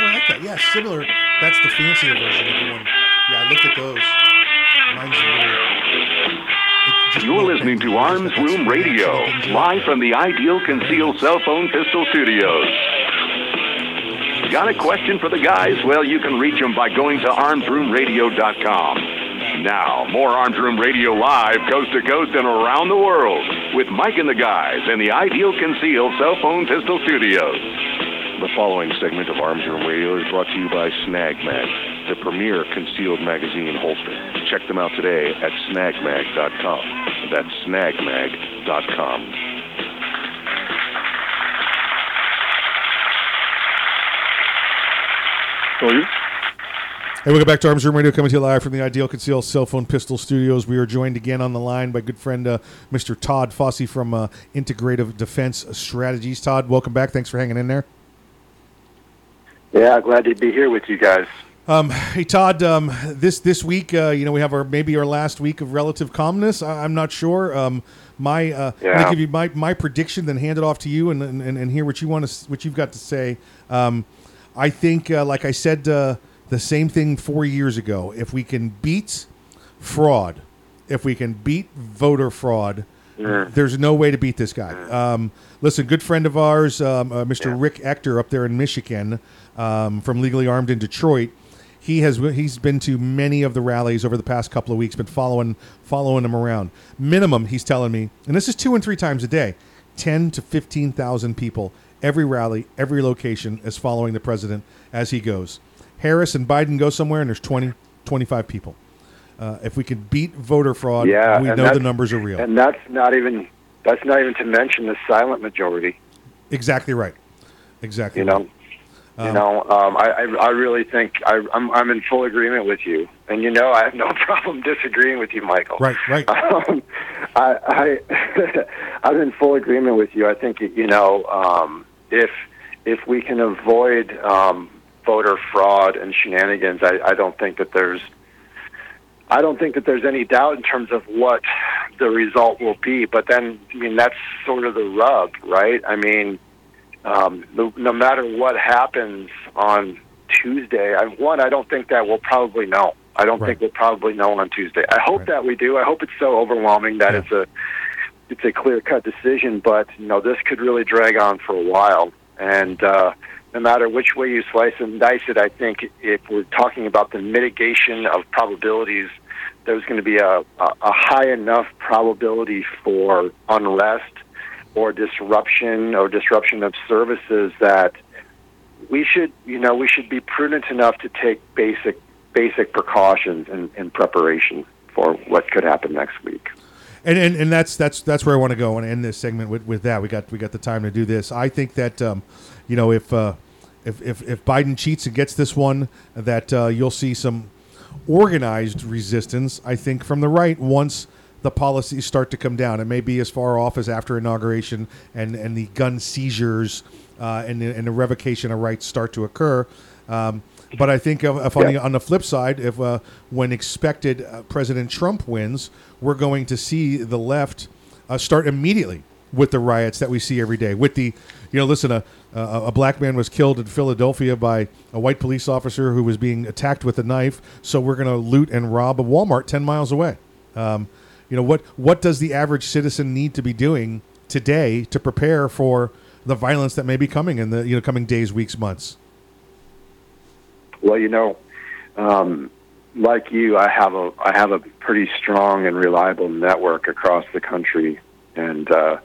Oh, I like that. Yeah, similar. That's the fancier version of the one. Yeah, I looked at those. Mine's. You're listening to Arms Room Radio, live from the Ideal Conceal Cell Phone Pistol Studios. Got a question for the guys? Well, you can reach them by going to armsroomradio.com. Now, more Arms Room Radio live, coast to coast and around the world, with Mike and the guys in the Ideal Conceal Cell Phone Pistol Studios. The following segment of Arms Room Radio is brought to you by Snag Mag, the premier concealed magazine holster. Check them out today at snagmag.com. That's snagmag.com. Who are you? Hey, welcome back to Arms Room Radio, coming to you live from the Ideal Conceal Cell Phone Pistol Studios. We are joined again on the line by good friend uh, Mr. Todd Fossey from uh, Integrative Defense Strategies. Todd, welcome back. Thanks for hanging in there. Yeah, glad to be here with you guys. Um, hey Todd, um, this this week, uh, you know, we have our maybe our last week of relative calmness. I, I'm not sure. Um, my uh, I'm Yeah. gonna give you my, my prediction, then hand it off to you and and, and hear what you want to what you've got to say. Um, I think, uh, like I said, uh, the same thing four years ago. If we can beat fraud, if we can beat voter fraud, Mm. there's no way to beat this guy. Um, listen, good friend of ours, um, uh, Mr. Rick Ector up there in Michigan, um, from Legally Armed in Detroit. He has he's been to many of the rallies over the past couple of weeks, been following following him around. Minimum, he's telling me, and this is two and three times a day, ten to fifteen thousand people every rally, every location is following the president as he goes. Harris and Biden go somewhere, and there's 20, 25 people. Uh, if we can beat voter fraud, yeah, we know the numbers are real. and that's not even that's not even to mention the silent majority. Exactly right. Exactly. You know, you know, um, I, I I really think I, I'm I'm in full agreement with you, and you know I have no problem disagreeing with you, Michael. Right, right. Um, I I I'm in full agreement with you. I think you know um, if if we can avoid um, voter fraud and shenanigans, I, I don't think that there's I don't think that there's any doubt in terms of what the result will be. But then, I mean, that's sort of the rub, right? I mean, um, the, no matter what happens on Tuesday, I, one, I don't think that we'll probably know. I don't think we'll probably know on Tuesday. I hope that we do. I hope it's so overwhelming that it's a it's a clear cut decision. But you know, this could really drag on for a while. And uh, no matter which way you slice and dice it, I think if we're talking about the mitigation of probabilities, there's going to be a, a, a high enough probability for unrest or disruption or disruption of services that we should, you know, we should be prudent enough to take basic basic precautions in, in preparation for what could happen next week. and, and and that's that's that's where I want to go and end this segment with, with that. We got we got the time to do this. I think that um, you know if uh, if, if if Biden cheats and gets this one, that uh, you'll see some organized resistance. I think from the right once the policies start to come down. It may be as far off as after inauguration and and the gun seizures uh, and the, and the revocation of rights start to occur. Um, but I think if, if on the on the flip side, if uh, when expected uh, President Trump wins, we're going to see the left uh, start immediately with the riots that we see every day. With the, you know, listen, a a, a black man was killed in Philadelphia by a white police officer who was being attacked with a knife. So we're going to loot and rob a Walmart ten miles away. Um, you know what? What does the average citizen need to be doing today to prepare for the violence that may be coming in the you know coming days, weeks, months? Well, you know, um, like you, I have a I have a pretty strong and reliable network across the country, and uh,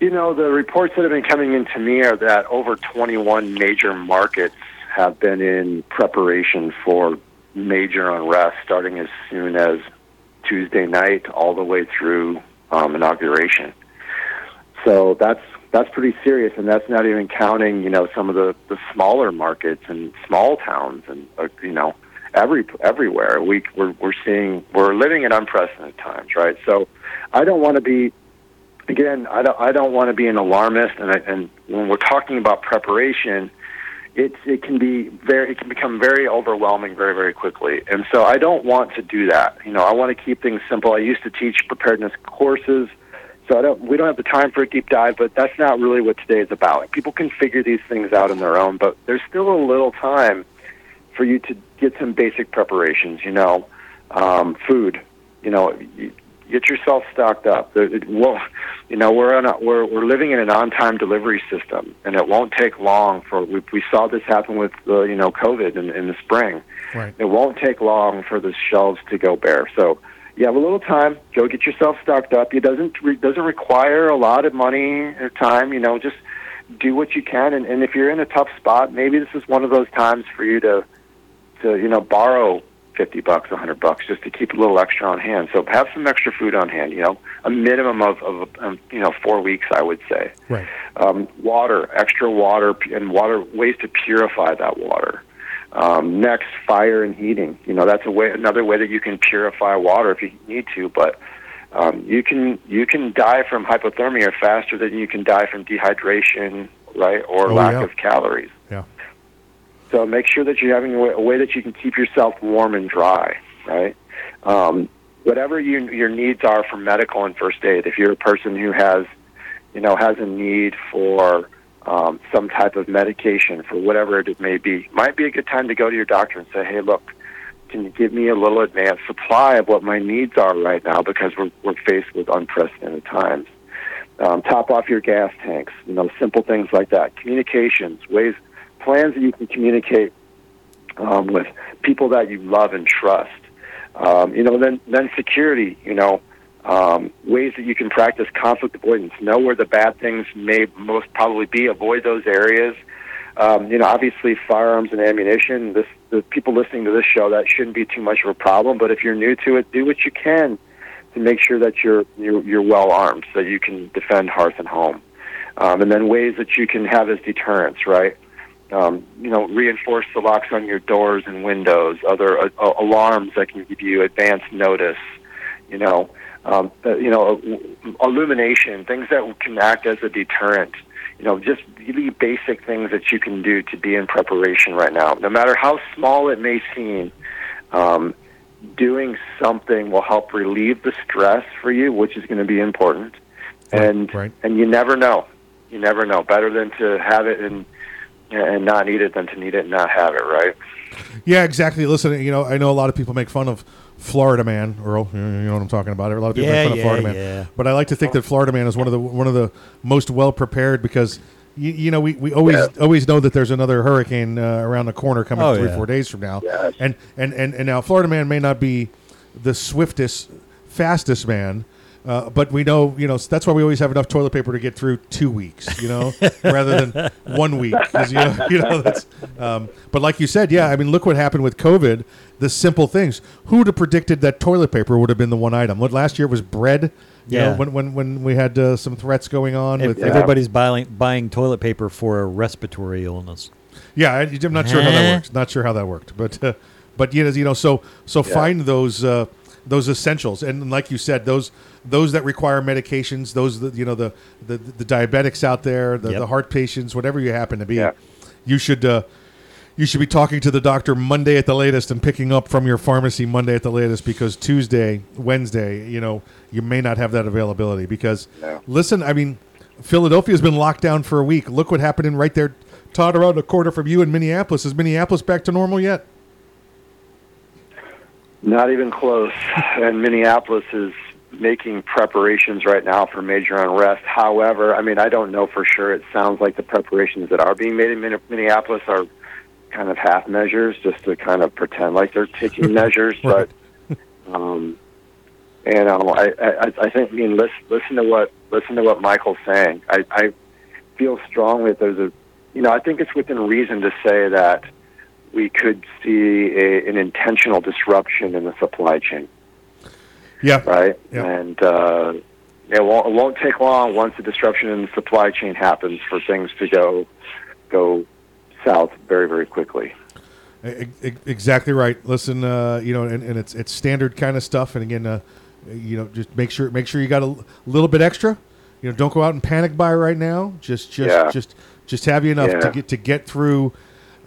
You know, the reports that have been coming in to me are that over 21 major markets have been in preparation for major unrest, starting as soon as Tuesday night all the way through um, inauguration. So that's that's pretty serious, and that's not even counting, you know, some of the the smaller markets and small towns, and uh, you know, every everywhere. We we're we're seeing we're living in unprecedented times, right? So, I don't want to be. Again, I don't. I don't want to be an alarmist, and I, and when we're talking about preparation, it's it can be very it can become very overwhelming very very quickly. And so i don't want to do that. You know i want to keep things simple. I used to teach preparedness courses so i don't we don't have the time for a deep dive but that's not really what today is about. People can figure these things out on their own but there's still a little time for you to get some basic preparations you know um, food you know get yourself stocked up. Well, you know, we're on a, we're we're living in an on-time delivery system, and it won't take long for. We, we saw this happen with uh, you know COVID in, in the spring. Right. It won't take long for the shelves to go bare. So you have a little time. Go get yourself stocked up. It doesn't re- doesn't require a lot of money or time. You know, just do what you can. And, and if you're in a tough spot, maybe this is one of those times for you to to you know borrow fifty bucks, a hundred bucks, just to keep a little extra on hand. So have some extra food on hand. You know, a minimum of of um, you know four weeks, I would say. Right. Um, water, extra water, and water ways to purify that water. Um, next, fire and heating. You know, that's a way another way that you can purify water if you need to, but. Um, you can you can die from hypothermia faster than you can die from dehydration, right, or Oh, lack yeah. of calories. So make sure that you're having a way, a way that you can keep yourself warm and dry, right? Um, whatever you, your needs are for medical and first aid. If you're a person who has, you know, has a need for um, some type of medication for whatever it may be, might be a good time to go to your doctor and say, "Hey, look, can you give me a little advanced supply of what my needs are right now because we're we're faced with unprecedented times." Um, top off your gas tanks. You know, simple things like that. Communications, ways, plans that you can communicate um, with people that you love and trust. Um, you know, then then security. You know, um, ways that you can practice conflict avoidance. Know where the bad things may most probably be. Avoid those areas. Um, you know, obviously firearms and ammunition. This the people listening to this show that shouldn't be too much of a problem. But if you're new to it, do what you can to make sure that you're you're, you're well armed so you can defend hearth and home. Um, and then ways that you can have as deterrents, right? Um, you know, reinforce the locks on your doors and windows, other uh, uh, alarms that can give you advance notice. You know, um, uh, you know, illumination, things that can act as a deterrent. You know, just really basic things that you can do to be in preparation right now. No matter how small it may seem, um, doing something will help relieve the stress for you, which is going to be important. And and you never know. You never know. Better than to have it and and not need it than to need it and not have it. Right. Yeah, exactly. Listen, you know, I know a lot of people make fun of Florida Man, Earl. You know what I'm talking about. A lot of people Yeah, make fun yeah, of Florida Man, yeah. but I like to think that Florida Man is one of the one of the most well prepared because. You, you know, we, we always always know that there's another hurricane uh, around the corner coming Oh, three yeah. four days from now, and, and and and now Florida Man may not be the swiftest, fastest man, uh, but we know you know that's why we always have enough toilet paper to get through two weeks, you know, rather than one week. You know, you know that's. Um, but like you said, yeah, I mean, look what happened with COVID. The simple things. Who would have predicted that toilet paper would have been the one item? What last year was bread. You know, Yeah. when when when we had uh, some threats going on Ev- with Everybody's buying buying toilet paper for a respiratory illness. Yeah, I, I'm not sure how that Eh. works. Not sure how that worked, but uh, but you know, you know, so so Yeah. find those uh, those essentials, and like you said, those those that require medications, those that you know the the, the diabetics out there, the, Yep. the heart patients, whatever you happen to be, you should. Uh, you should be talking to the doctor Monday at the latest and picking up from your pharmacy Monday at the latest because Tuesday, Wednesday, you know, you may not have that availability. Because listen, I mean, Philadelphia's been locked down for a week. Look what happened in right there, Todd, around a quarter from you in Minneapolis. Is Minneapolis back to normal yet? Not even close. And Minneapolis is making preparations right now for major unrest. However, I mean, I don't know for sure. It sounds like the preparations that are being made in Min- Minneapolis are kind of half measures, just to kind of pretend like they're taking measures. But um, You know, I, I, I think. I mean, listen, listen to what listen to what Michael's saying. I, I feel strongly that there's a, you know, I think it's within reason to say that we could see a, an intentional disruption in the supply chain. Yeah. Right. Yeah. And uh, it won't it won't take long once the disruption in the supply chain happens for things to go go south very very quickly. Exactly right. Listen, uh, you know, and, and it's it's standard kind of stuff. And again, uh, you know, just make sure make sure you got a l- little bit extra. You know, don't go out and panic buy right now. Just just Yeah. just just have you enough to get to get through.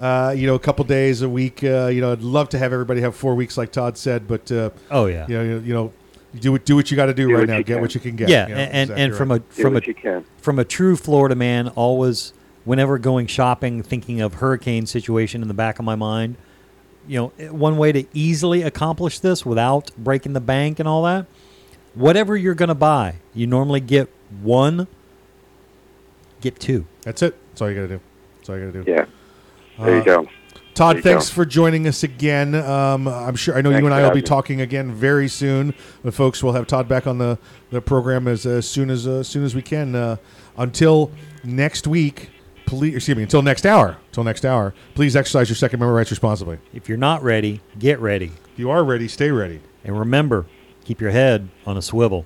Uh, you know, a couple days a week. Uh, you know, I'd love to have everybody have four weeks, like Todd said. But uh, Oh, yeah. you know, you, you know, do what do what you got to do, Do right now. Get can. what you can get. Yeah, you know, and, and, exactly and from right. a from a from a true Florida man, always whenever going shopping, thinking of hurricane situation in the back of my mind. You know, eh, one way to easily accomplish this without breaking the bank and all that. Whatever you're going to buy, you normally get one, get two. That's it. That's all you got to do. That's all you got to do. Yeah. There you Uh, go. Todd, you thanks go. for joining us again. Um, I'm sure I know Thanks you and I will be having me. talking again very soon. But folks, we'll have Todd back on the, the program as, as soon as uh, as soon as we can. Uh, until next week, please excuse me. Until next hour. Until next hour. Please exercise your Second Amendment rights responsibly. If you're not ready, get ready. If you are ready, stay ready. And remember, keep your head on a swivel.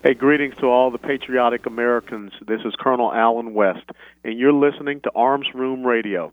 Hey, greetings to all the patriotic Americans. This is Colonel Allen West, and you're listening to Arms Room Radio.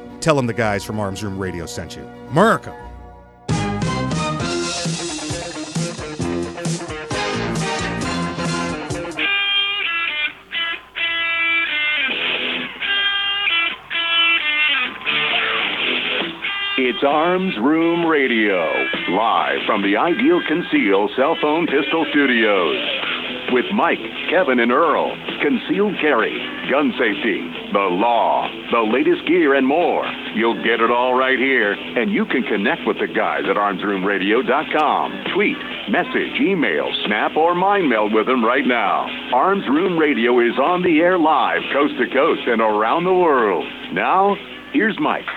Tell them the guys from Arms Room Radio sent you. America. It's Arms Room Radio, live from the Ideal Conceal Cell Phone Pistol Studios. With Mike, Kevin, and Earl, concealed carry, gun safety, the law, the latest gear, and more. You'll get it all right here, and you can connect with the guys at armsroomradio.com. Tweet, message, email, snap, or mind meld with them right now. Arms Room Radio is on the air live, coast to coast, and around the world. Now, here's Mike.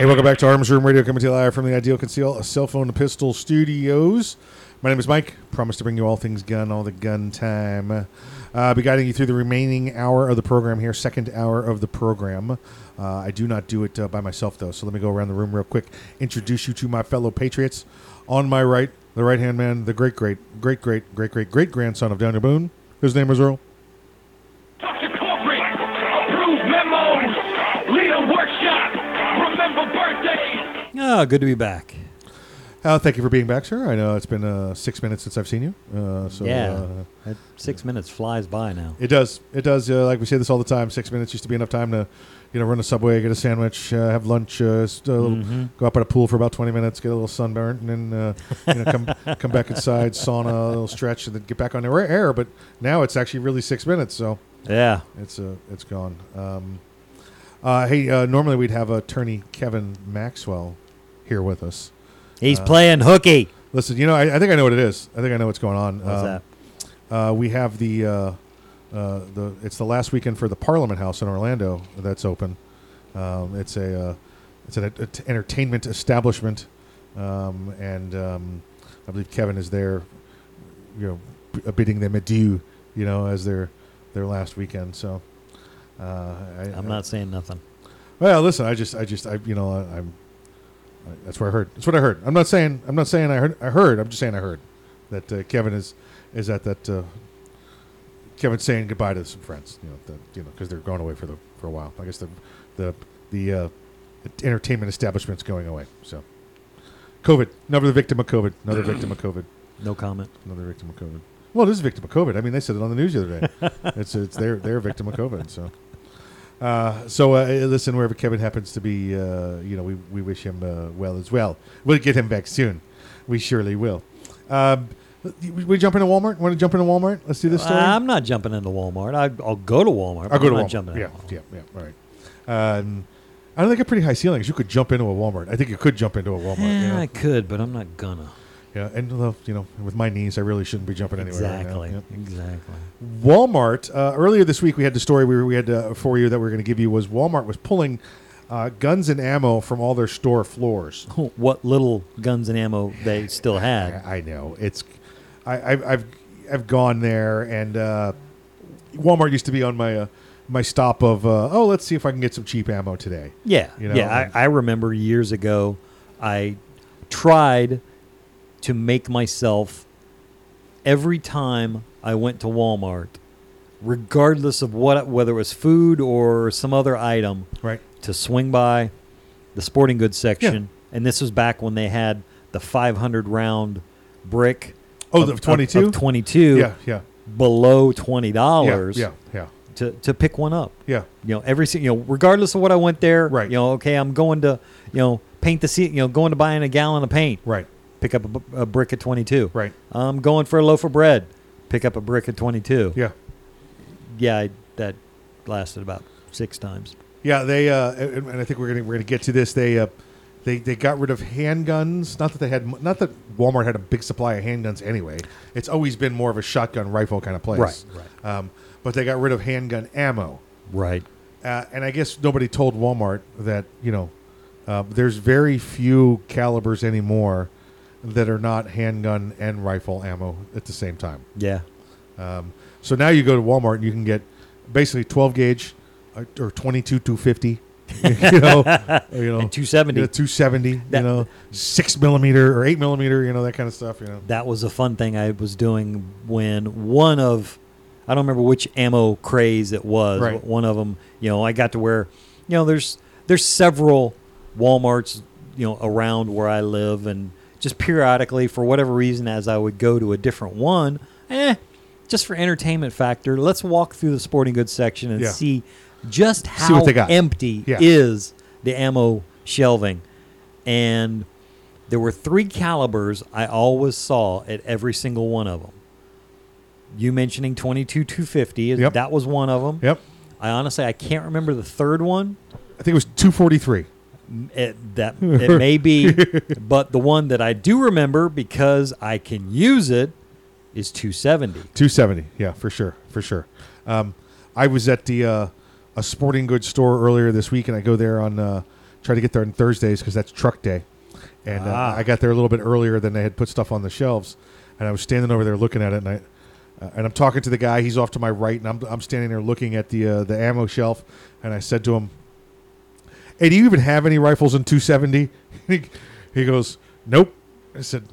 Hey, welcome back to Arms Room Radio, coming to you live from the Ideal Conceal Cell Phone Pistol Studios. My name is Mike. Promise to bring you all things gun, all the gun time. Uh, I'll be guiding you through the remaining hour of the program here, second hour of the program. Uh, I do not do it uh, by myself, though, so let me go around the room real quick, introduce you to my fellow patriots. On my right, the right hand man, the great, great, great, great, great, great, great grandson of Daniel Boone. His name is Earl. Memos, leader workshop, remember birthdays. Ah, good to be back. Uh, thank you for being back, sir. I know it's been uh, six minutes since I've seen you. Uh, so yeah, uh, that six minutes flies by now. it does. It does. Uh, like we say this all the time. Six minutes used to be enough time to, you know, run a subway, get a sandwich, uh, have lunch, uh, s- a little, Mhm. go up at a pool for about twenty minutes, get a little sunburn, and then uh, you know come come back inside, sauna, a little stretch, and then get back on the air-. But now it's actually really six minutes. So Yeah. it's uh, it's gone. Um, uh, hey, uh, normally we'd have attorney Kevin Maxwell here with us. He's Uh, playing hooky. Listen, you know, I, I think I know what it is. I think I know what's going on. What's Um, Uh, we have the uh, uh, the it's the last weekend for the Parliament House in Orlando that's open. Um, it's a uh, it's an ent- entertainment establishment, um, and um, I believe Kevin is there, you know, b- bidding them adieu, you know, as their their last weekend. So uh, I, I'm not saying nothing. well, listen, I just, I just, I, you know, I, I'm. That's what I heard. That's what I heard. I'm not saying. I'm not saying I heard. I heard. I'm just saying I heard that uh, Kevin is is at that. Uh, Kevin's saying goodbye to some friends. You know, that, you know, because they're going away for the for a while. I guess the the the uh, entertainment establishment's going away. So, COVID. Another victim of COVID. Another victim of COVID. No comment. Another victim of COVID. Well, it is a victim of COVID. I mean, they said it on the news the other day. it's it's their their victim of COVID. So, uh, so uh, listen, wherever Kevin happens to be, uh, you know, we, we wish him uh, well as well. We'll get him back soon. We surely will. Um, we, jump into Walmart. Want to jump into Walmart? Let's do this story. I'm not jumping into Walmart. I, I'll go to Walmart. I'll go I'm to not Walmart. Jumping yeah, Walmart. yeah, yeah. All right. Um, I don't think a pretty high ceilings. You could jump into a Walmart. I think you could jump into a Walmart. Yeah, you know? I could, but I'm not gonna. Yeah, and uh, you know, with my knees, I really shouldn't be jumping anywhere. right. Exactly. Yep. Exactly. Walmart. Uh, earlier this week, we had the story we, were, we had uh, for you that we are going to give you was Walmart was pulling uh, guns and ammo from all their store floors. What little guns and ammo they still had. I know it's. I, I've I've I've gone there, and uh, Walmart used to be on my uh, my stop of uh, oh let's see if I can get some cheap ammo today. Yeah, You know, yeah. I, I remember years ago, I tried to make myself every time I went to Walmart, regardless of what whether it was food or some other item, right, to swing by the sporting goods section. And this was back when they had the 500 round brick. Oh, of- the of- 22? of 22. Yeah, yeah. Below twenty dollars. Yeah, yeah, yeah. To, to pick one up. Yeah. You know, every you know, regardless of what I went there. Right. You know, okay, I'm going to, you know, paint the seat. You know, going to buying a gallon of paint. Right. Pick up a brick at 22. Right. I'm going for a loaf of bread. Pick up a brick at 22. Yeah. Yeah, I, that lasted about six times. Yeah, they uh, and and I think we're gonna we're gonna get to this. They uh, they they got rid of handguns. Not that they had, not that Walmart had a big supply of handguns anyway. It's always been more of a shotgun rifle kind of place. Right, right. Um, but they got rid of handgun ammo. Right. Uh, and I guess nobody told Walmart that you know uh, there's very few calibers anymore that are not handgun and rifle ammo at the same time. Yeah. Um, so now you go to Walmart and you can get basically 12 gauge uh, or 22 250. you know, you know, And 270. you know, 270. That- you know, six millimeter or eight millimeter. You know that kind of stuff. You know, That was a fun thing I was doing when one of, I don't remember which ammo craze it was. Right. but One of them, you know, I got to where, you know, there's there's several WalMarts, you know, around where I live, and just periodically, for whatever reason, as I would go to a different one, eh, just for entertainment factor, let's walk through the sporting goods section and Yeah. see just how See what they got. empty Yeah. is the ammo shelving. And there were three calibers I always saw at every single one of them. You mentioning 22 250, Yep. that was one of them. Yep. I honestly I can't remember the third one. I think it was 243. It, that it may be, but the one that I do remember because I can use it is 270. 270. Yeah, for sure, for sure. Um, I was at the uh, a sporting goods store earlier this week, and I go there on uh, try to get there on Thursdays because that's truck day, and uh, Ah. I got there a little bit earlier than they had put stuff on the shelves, and I was standing over there looking at it, and I. Uh, and I'm talking to the guy. He's off to my right, and I'm, I'm standing there looking at the uh, the ammo shelf. And I said to him, "Hey, do you even have any rifles in 270?" he, he goes, "Nope." I said,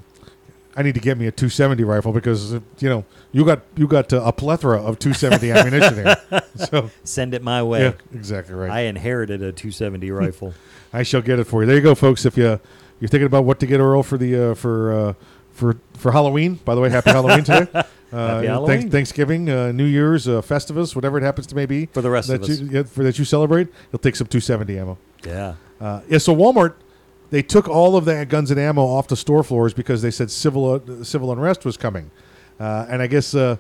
I need to get me a 270 rifle because uh, you know you got you got uh, a plethora of 270 ammunition here. So Send it my way. Yeah, exactly right. I inherited a 270 rifle. I shall get it for you. There you go, folks. If you you're thinking about what to get Earl for the uh, for uh, for for Halloween. By the way, happy Halloween today. Uh, Happy Halloween. Thanksgiving, uh, New Year's, uh, Festivus, whatever it happens to may be. For the rest that of us. you, yeah, for that you celebrate, you'll take some 270 ammo. Yeah. Uh, yeah. So Walmart, they took all of that guns and ammo off the store floors because they said civil uh, civil unrest was coming, uh, and I guess uh,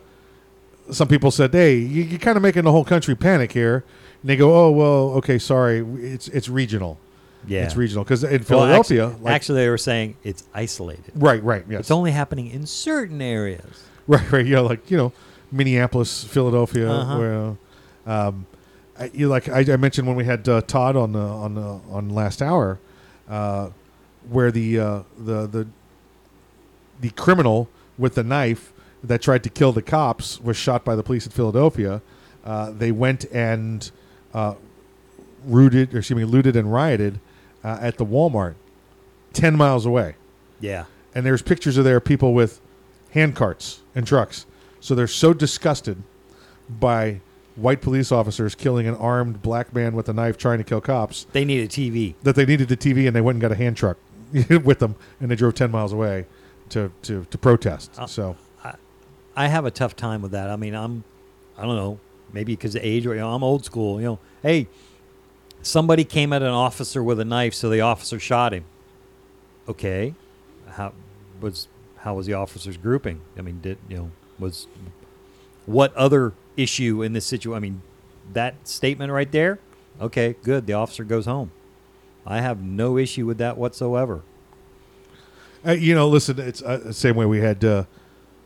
some people said, "Hey, you, you're kind of making the whole country panic here." And they go, "Oh well, okay, sorry, it's it's regional." Yeah. it's regional because in Well, Philadelphia, like- actually, they were saying it's isolated. Right, right, yes. It's only happening in certain areas. Right, right. Yeah, like you know, Minneapolis, Philadelphia. Uh-huh. Where, um, I, you like I, I mentioned when we had uh, Todd on the on the on last hour, uh, where the uh, the the the criminal with the knife that tried to kill the cops was shot by the police in Philadelphia. Uh, they went and uh, rooted, or excuse me, looted and rioted uh, at the Walmart, ten miles away Yeah. and there's pictures of there people with hand carts and trucks. So they're so disgusted by white police officers killing an armed black man with a knife trying to kill cops They needed a TV. that they needed the TV and they went and got a hand truck with them and they drove 10 miles away to, to, to protest. Uh, so I have a tough time with that. I mean, I'm, I don't know, maybe because of age or you know, I'm old school. You know, hey, somebody came at an officer with a knife, so the officer shot him. Okay, how was how was the officer's grouping? I mean, did you know was what other issue in this situation? I mean, that statement right there. Okay, good. The officer goes home. I have no issue with that whatsoever. Uh, you know, listen, it's uh, the same way we had. Uh,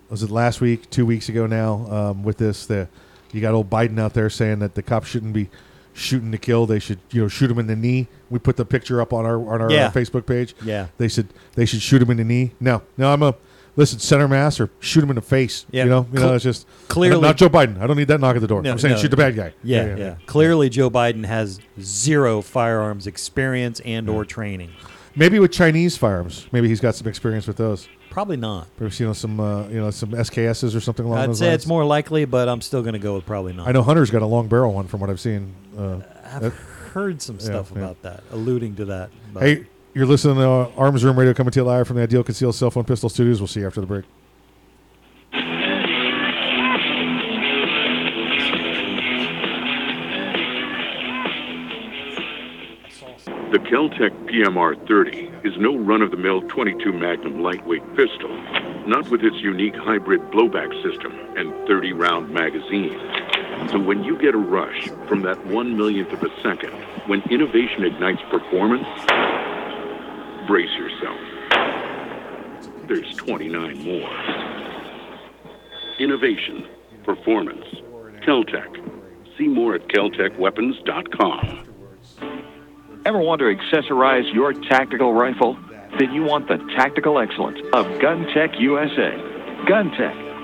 was it last week, two weeks ago now? Um, with this, the you got old Biden out there saying that the cops shouldn't be shooting to kill. They should, you know, shoot him in the knee. We put the picture up on our on our Yeah. uh, Facebook page. Yeah. they should they should shoot him in the knee. No, no, I'm a listen center mass or shoot him in the face. Yeah, you know, you cle- know, it's just clearly- not Joe Biden. I don't need that knock at the door. No, I'm saying no. shoot the bad guy. Yeah, yeah, Clearly, Joe Biden has zero firearms experience and or training. Maybe with Chinese firearms. Maybe he's got some experience with those. Probably not. Perhaps, you know some uh, you know some SKSs or something along I'd those say it's more likely, but I'm still going to go with probably not. I know Hunter's got a long barrel one from what I've seen. Uh, I've uh, heard some stuff yeah. about that, alluding to that. Hey, you're listening to Arms Room Radio coming to you live from the Ideal Conceal Cell Phone Pistol Studios. We'll see you after the break. The Keltec PMR 30 is no run of the mill 22 Magnum lightweight pistol, not with its unique hybrid blowback system and 30 round magazine. So when you get a rush from that one millionth of a second, when innovation ignites performance, brace yourself. There's 29 more. Innovation, performance, Keltec. See more at keltecweapons.com. Ever want to accessorize your tactical rifle? Then you want the tactical excellence of GunTec USA. GunTec,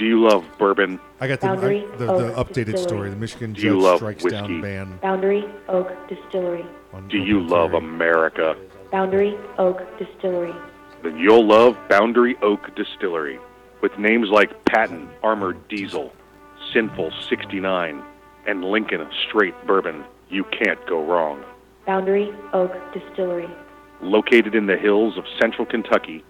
Do you love bourbon? I got the, Boundary I, the, the updated Distillery. story. The Michigan Do you judge love strikes whiskey? down ban. Boundary Oak Distillery. Do you love America? Boundary Oak Distillery. Then you'll love Boundary Oak Distillery. With names like Patton Armored Diesel, Sinful 69, and Lincoln Straight Bourbon, you can't go wrong. Boundary Oak Distillery. Located in the hills of central Kentucky,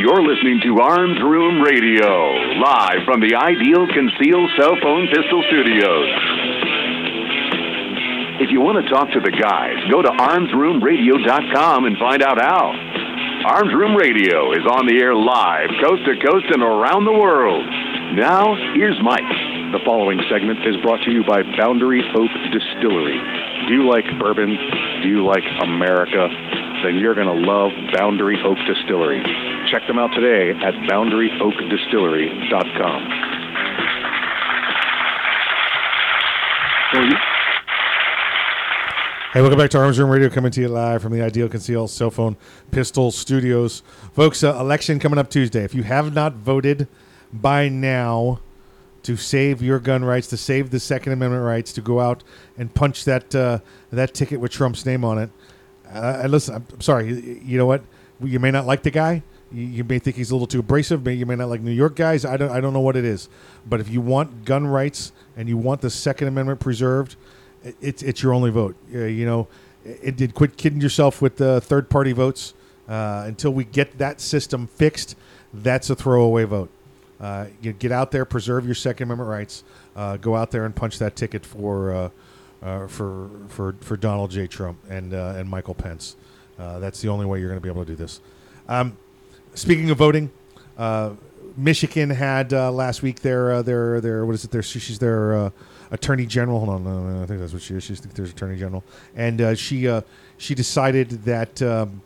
You're listening to Arms Room Radio, live from the Ideal Conceal Cell Phone Pistol Studios. If you want to talk to the guys, go to armsroomradio.com and find out how. Arms Room Radio is on the air live, coast to coast and around the world. Now, here's Mike. The following segment is brought to you by Boundary Oak Distillery. Do you like bourbon? Do you like America? Then you're going to love Boundary Oak Distillery. Check them out today at boundaryoakdistillery.com. Hey, welcome back to Arms Room Radio, coming to you live from the Ideal Conceal Cell Phone Pistol Studios. Folks, uh, election coming up Tuesday. If you have not voted by now to save your gun rights, to save the Second Amendment rights, to go out and punch that uh, that ticket with Trump's name on it, uh, listen, I'm, sorry. You know what? You may not like the guy. You, may think he's a little too abrasive. May, you may not like New York guys. I don't. I don't know what it is. But if you want gun rights and you want the Second Amendment preserved, it- it's it's your only vote. Uh, you know, it did quit kidding yourself with the third party votes. Uh, until we get that system fixed, that's a throwaway vote. Uh, you get out there, preserve your Second Amendment rights. Uh, go out there and punch that ticket for uh, uh, for for for Donald J. Trump and and Michael Pence. That's the only way you're going to be able to do this. Um, speaking of voting, uh, Michigan had uh, last week their uh, their their what is it? Their she's their uh, attorney general. Hold on, I think that's what she is. She's their attorney general, and uh, she uh, she decided that. Um,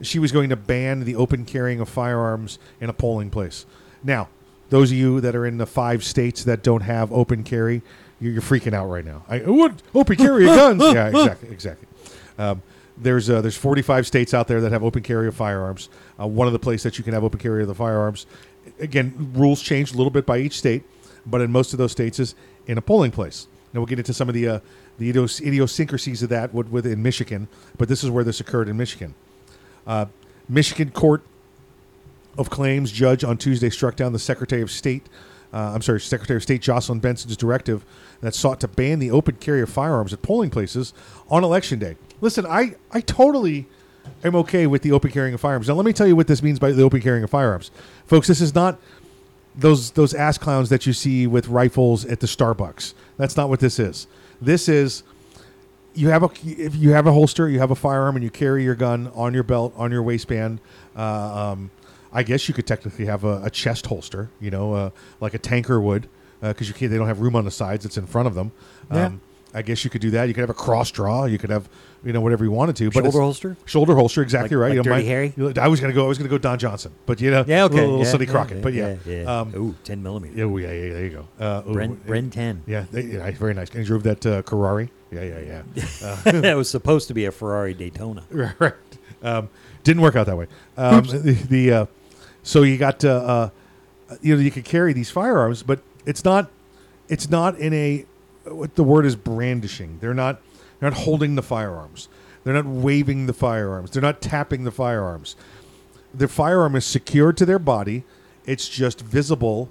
she was going to ban the open carrying of firearms in a polling place. Now, those of you that are in the five states that don't have open carry, you're, you're freaking out right now. I what open carry of guns? yeah, exactly, exactly. Um, there's uh, there's 45 states out there that have open carry of firearms. Uh, one of the places that you can have open carry of the firearms. Again, rules change a little bit by each state, but in most of those states is in a polling place. Now we'll get into some of the uh, the idios- idiosyncrasies of that within Michigan, but this is where this occurred in Michigan. Uh, Michigan Court of Claims judge on Tuesday struck down the Secretary of State, uh, I'm sorry, Secretary of State Jocelyn Benson's directive that sought to ban the open carry of firearms at polling places on election day. Listen, I, I totally am okay with the open carrying of firearms. Now, let me tell you what this means by the open carrying of firearms, folks. This is not those those ass clowns that you see with rifles at the Starbucks. That's not what this is. This is you have a if you have a holster, you have a firearm, and you carry your gun on your belt, on your waistband. Uh, um, I guess you could technically have a, a chest holster, you know, uh, like a tanker would, because you can't. They don't have room on the sides; it's in front of them. Yeah. Um, I guess you could do that. You could have a cross draw. You could have, you know, whatever you wanted to. But Shoulder holster? Shoulder holster, exactly Like- right. like you know, Dirty Harry? you know, I was gonna go. I was gonna go Don Johnson, but you know, Yeah, okay. little, little Yeah, Sonny yeah, Crockett. yeah, but yeah, yeah, yeah. Um, Ooh, 10 millimeter. Yeah, ooh, yeah, yeah. There you go. Uh, ooh, Bren- Bren 10. Yeah, they, yeah, very nice. And you drove that uh, Ferrari. Yeah, yeah, yeah. Uh, that was supposed to be a Ferrari Daytona. right. Um, didn't work out that way. Um, the, the uh, so you got uh, uh, you know you could carry these firearms, but it's not it's not in a what the word is brandishing. They're not they're not holding the firearms. They're not waving the firearms. They're not tapping the firearms. The firearm is secured to their body. It's just visible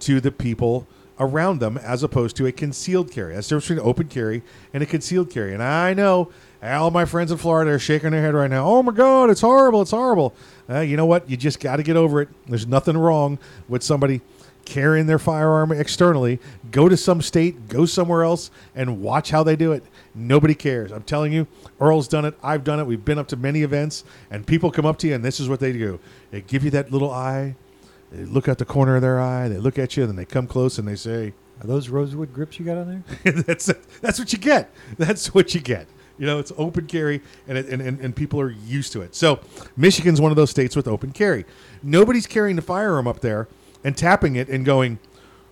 to the people around them as opposed to a concealed carry. That's the difference between open carry and a concealed carry. And I know All my friends in Florida are shaking their head right now. Oh my God, it's horrible! It's horrible. Uh, you know what? You just got to get over it. There's nothing wrong with somebody carrying their firearm externally. Go to some state, go somewhere else, and watch how they do it. Nobody cares. I'm telling you, Earl's done it. I've done it. We've been up to many events, and people come up to you, and this is what they do. They give you that little eye. They look at the corner of their eye. They look at you, and then they come close and they say, Are those rosewood grips you got on there? that's that's what you get. That's what you get. You know, it's open carry, and, it, and, and and people are used to it. So, Michigan's one of those states with open carry. Nobody's carrying the firearm up there and tapping it and going,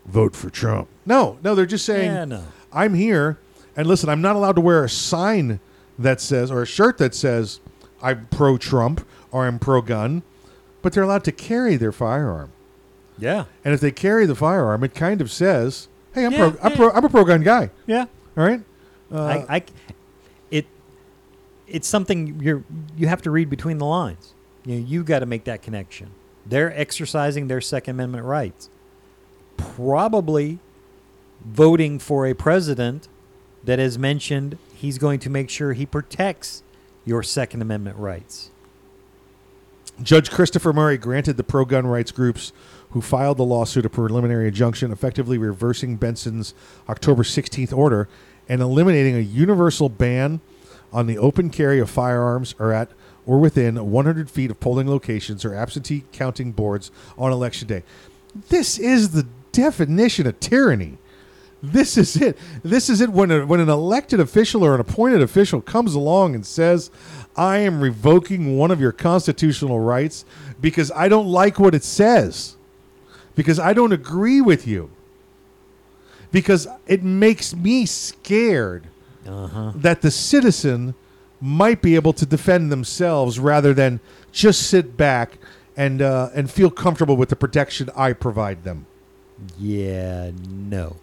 "Vote for Trump." No, no, they're just saying, Yeah, no. "I'm here." And listen, I'm not allowed to wear a sign that says or a shirt that says I'm pro Trump or I'm pro gun, but they're allowed to carry their firearm. Yeah. And if they carry the firearm, it kind of says, "Hey, I'm Yeah, pro. I'm yeah. pro. I'm a pro gun guy." Yeah. All right. Uh, I, I, it, it's something you're you have to read between the lines. You know, you got to make that connection. They're exercising their Second Amendment rights, probably voting for a president that has mentioned he's going to make sure he protects your Second Amendment rights. Judge Christopher Murray granted the pro gun rights groups who filed the lawsuit a preliminary injunction, effectively reversing Benson's October 16th order and eliminating a universal ban on the open carry of firearms or at or within 100 feet of polling locations or absentee counting boards on election day. This is the definition of tyranny. This is it. This is it when a, when an elected official or an appointed official comes along and says, "I am revoking one of your constitutional rights because I don't like what it says, because I don't agree with you, because it makes me scared Uh-huh. that the citizen might be able to defend themselves rather than just sit back and uh, and feel comfortable with the protection I provide them." Yeah, no.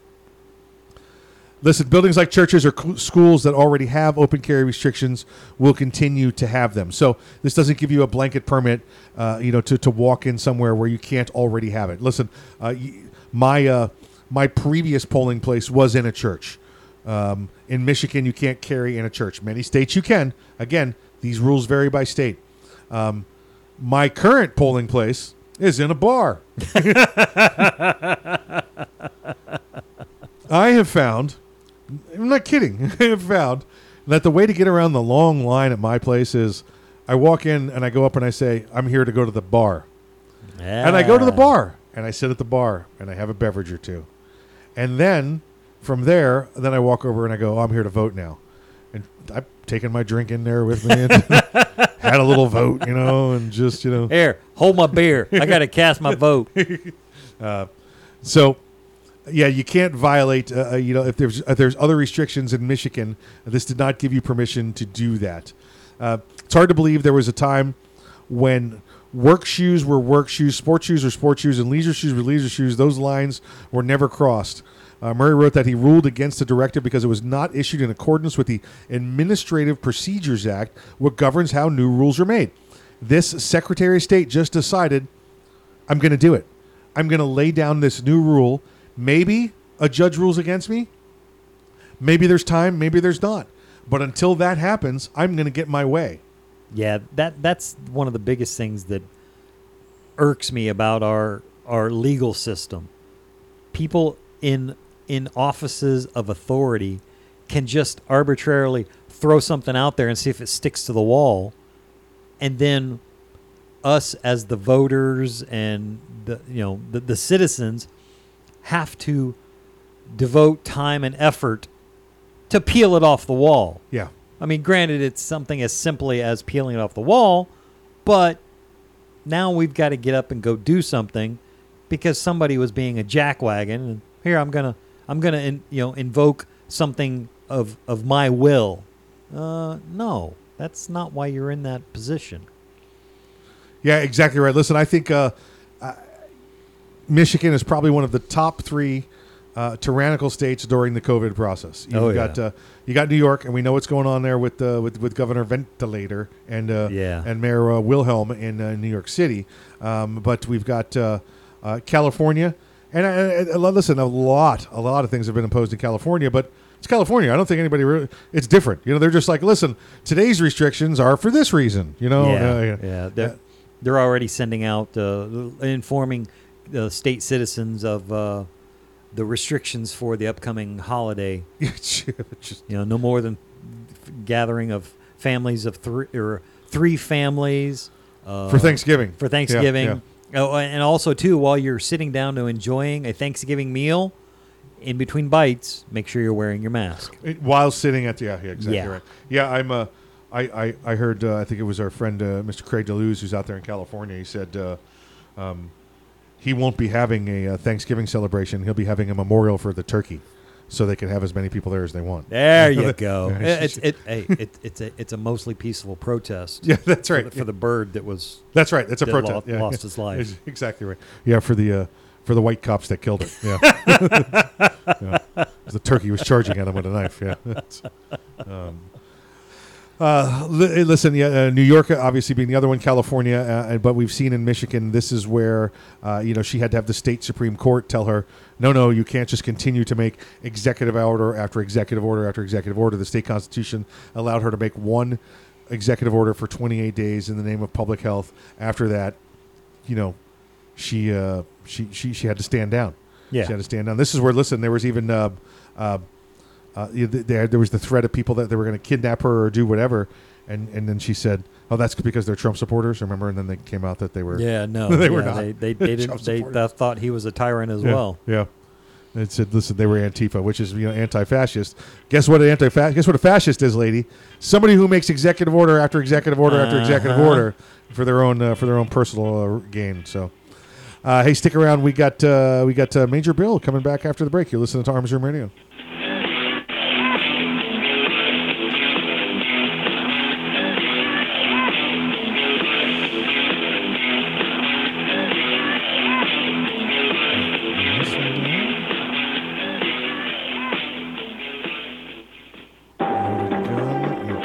Listen, buildings like churches or schools that already have open carry restrictions will continue to have them. So this doesn't give you a blanket permit, uh, you know, to, to walk in somewhere where you can't already have it. Listen, uh, my uh, my previous polling place was in a church. Um, in Michigan, you can't carry in a church. Many states you can. Again, these rules vary by state. Um, my current polling place is in a bar. I have found, I'm not kidding, I have found that the way to get around the long line at my place is I walk in and I go up and I say, I'm here to go to the bar. And I go to the bar and I sit at the bar and I have a beverage or two. And then from there, then I walk over and I go, oh, I'm here to vote now. And I've taken my drink in there with me and had a little vote, you know, and just, you know. Here, hold my beer. I got to cast my vote. Uh, so, yeah, you can't violate. Uh, uh, you know, if there's if there's other restrictions in Michigan, this did not give you permission to do that. Uh, it's hard to believe there was a time when work shoes were work shoes, sports shoes were sports shoes, and leisure shoes were leisure shoes. Those lines were never crossed. Uh, Murray wrote that he ruled against the directive because it was not issued in accordance with the Administrative Procedures Act, what governs how new rules are made. This Secretary of State just decided, I'm going to do it. I'm going to lay down this new rule. Maybe a judge rules against me. Maybe there's time. Maybe there's not. But until that happens, I'm going to get my way. Yeah, that that's one of the biggest things that irks me about our our legal system. People in in offices of authority can just arbitrarily throw something out there and see if it sticks to the wall, and then us as the voters and the you know the, the citizens have to devote time and effort to peel it off the wall. Yeah. I mean, granted, it's something as simply as peeling it off the wall, but now we've got to get up and go do something because somebody was being a jackwagon. And here I'm gonna, I'm gonna, in, you know, invoke something of of my will. Uh, no, that's not why you're in that position. Yeah, exactly right. Listen, I think uh, uh, Michigan is probably one of the top three uh, tyrannical states during the COVID process. You've Oh, got yeah. uh, you got New York, and we know what's going on there with uh, with, with Governor Ventilator and uh, Yeah. and Mayor uh, Wilhelm in uh, New York City. Um, but we've got uh, uh, California, and uh, uh, listen, a lot a lot of things have been imposed in California, but it's California. I don't think anybody really. It's different. You know, they're just like, listen, today's restrictions are for this reason. You know, yeah, Uh, yeah. They're, they're already sending out, uh, informing the state citizens of uh, the restrictions for the upcoming holiday. Just- you know, no more than f- gathering of families of three or three families uh, For Thanksgiving. For Yeah, Thanksgiving. Oh, and also too, while you're sitting down to enjoying a Thanksgiving meal, in between bites, make sure you're wearing your mask. It- while sitting at the yeah, yeah exactly Yeah. right. Yeah, I'm uh, I, I I heard uh, I think it was our friend uh, Mr. Craig DeLuz who's out there in California. He said uh, um, he won't be having a uh, Thanksgiving celebration. He'll be having a memorial for the turkey, so they can have as many people there as they want. There you go. It's it, hey, it, it's a it's a mostly peaceful protest. Yeah, that's for right. the- For the, bird that was That's right. That's a protest. lo- yeah. lost his life. It's exactly right. Yeah, for the uh, for the white cops that killed it. Yeah. yeah. The turkey was charging at him with a knife. Yeah. Um, uh, li- listen, yeah, uh, New York obviously being the other one, California, uh, but we've seen in Michigan, this is where uh, you know she had to have the state supreme court tell her, no, no, you can't just continue to make executive order after executive order after executive order. The state constitution allowed her to make one executive order for 28 days in the name of public health. After that, you know, she uh, she she she had to stand down. Yeah. she had to stand down. This is where listen. There was even uh, there there was the threat of people that they were going to kidnap her or do whatever, and and then she said, "Oh, that's because they're Trump supporters." Remember? And then they came out that they were Yeah, no, they yeah, were not. They they, they didn't. They th- thought he was a tyrant as Yeah, well. Yeah. It said, listen, they were Antifa, which is you know anti-fascist. Guess what? An anti Guess what a fascist is, lady? Somebody who makes executive order after executive order after executive Uh-huh. order for their own uh, for their own personal uh, gain. So, uh, hey, stick around. We got uh, we got uh, Major Bill coming back after the break. You're listening to Arms Room Radio.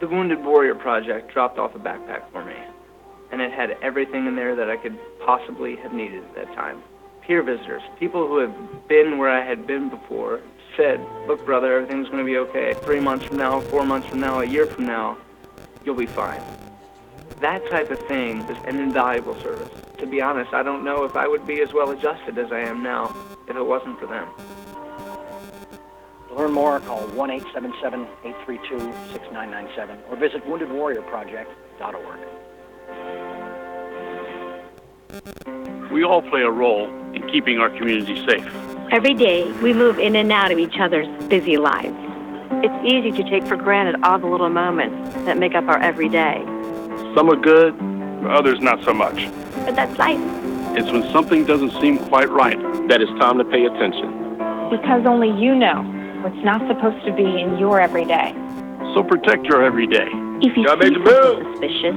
The Wounded Warrior Project dropped off a backpack for me and it had everything in there that I could possibly have needed at that time. Peer visitors, people who have been where I had been before, said, Look, brother, everything's going to be okay. Three months from now, four months from now, a year from now, you'll be fine. That type of thing is an invaluable service. To be honest, I don't know if I would be as well adjusted as I am now if it wasn't for them. To learn more, call 1 877 832 6997 or visit WoundedWarriorProject.org. We all play a role in keeping our community safe. Every day, we move in and out of each other's busy lives. It's easy to take for granted all the little moments that make up our everyday. Some are good, others not so much. But that's life. It's when something doesn't seem quite right that it's time to pay attention. Because only you know what's not supposed to be in your everyday. So protect your everyday. If you Got see something suspicious,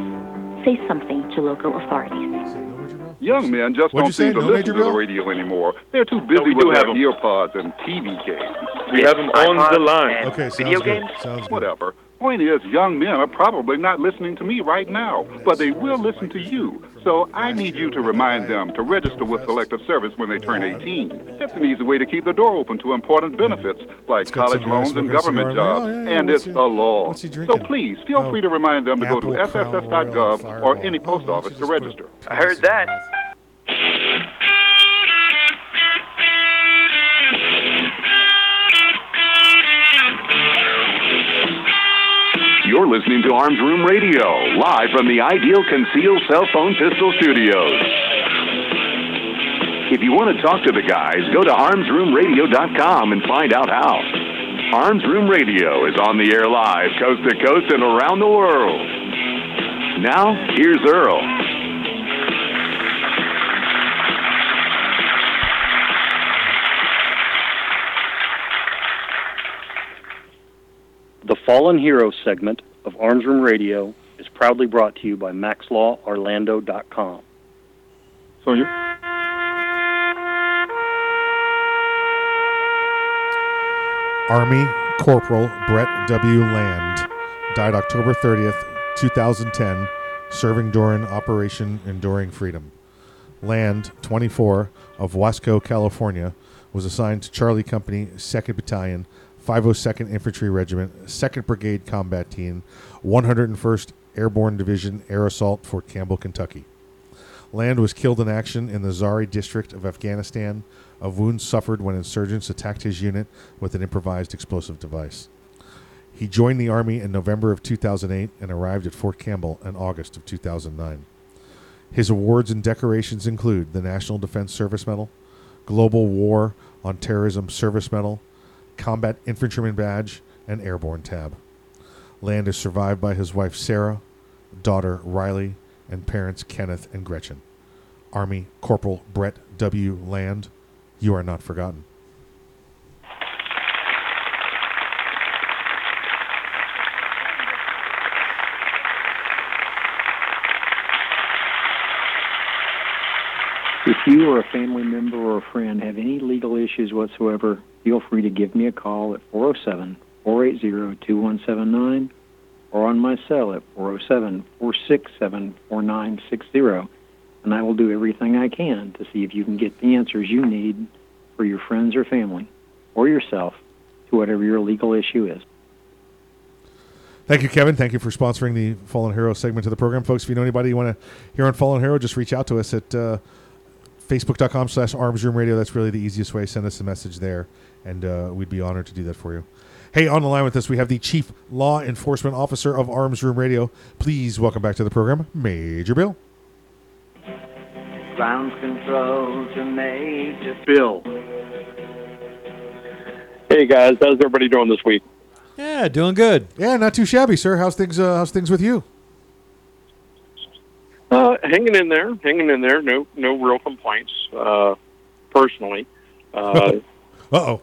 say something to local authorities. Young men just What'd don't seem to No listen to the radio anymore. They're too busy we with do their earpods and TV games. We have them on the line. Okay, sounds Video good. games? Sounds good. Whatever. Point is, young men are probably not listening to me right now, but they will listen to you. So I need you to remind them to register with Selective Service when they turn 18. It's an easy way to keep the door open to important benefits like college loans and government jobs, yeah, yeah, and it's he- a law. So please feel Oh, free to remind them to go to Apple sss.gov or any post office to register. I heard that. You're listening to Arms Room Radio, live from the Ideal Conceal Cell Phone Pistol Studios. If you want to talk to the guys, go to armsroomradio.com and find out how. Arms Room Radio is on the air live, coast to coast and around the world. Now, here's Earl. The Fallen Hero segment of Arms Room Radio is proudly brought to you by MaxLawOrlando.com. So you. Army Corporal Brett W. Land died October 30th, 2010, serving during Operation Enduring Freedom. Land, 24, of Wasco, California, was assigned to Charlie Company, 2nd Battalion, 502nd Infantry Regiment, 2nd Brigade Combat Team, 101st Airborne Division Air Assault, Fort Campbell, Kentucky. Land was killed in action in the Zari district of Afghanistan of wounds suffered when insurgents attacked his unit with an improvised explosive device. He joined the Army in November of 2008 and arrived at Fort Campbell in August of 2009. His awards and decorations include the National Defense Service Medal, Global War on Terrorism Service Medal, Combat Infantryman Badge, and Airborne Tab. Land is survived by his wife Sarah, daughter Riley, and parents Kenneth and Gretchen. Army Corporal Brett W. Land, you are not forgotten. If you or a family member or a friend have any legal issues whatsoever, feel free to give me a call at 407 480 2179 or on my cell at 407 467 4960, and I will do everything I can to see if you can get the answers you need for your friends or family or yourself to whatever your legal issue is. Thank you, Kevin. Thank you for sponsoring the Fallen Hero segment of the program. Folks, if you know anybody you want to hear on Fallen Hero, just reach out to us at uh, facebook.com slash armsroom radio. That's really the easiest way. Send us a message there, and uh, we'd be honored to do that for you. Hey, on the line with us, we have the Chief Law Enforcement Officer of Arms Room Radio. Please welcome back to the program, Major Bill. Ground control to Major Bill. Hey guys, how's everybody doing this week? Yeah, doing good. Yeah, not too shabby, sir. How's things? Uh, how's things with you? Hanging in there, hanging in there. No, no real complaints. Uh, personally, uh, Uh oh,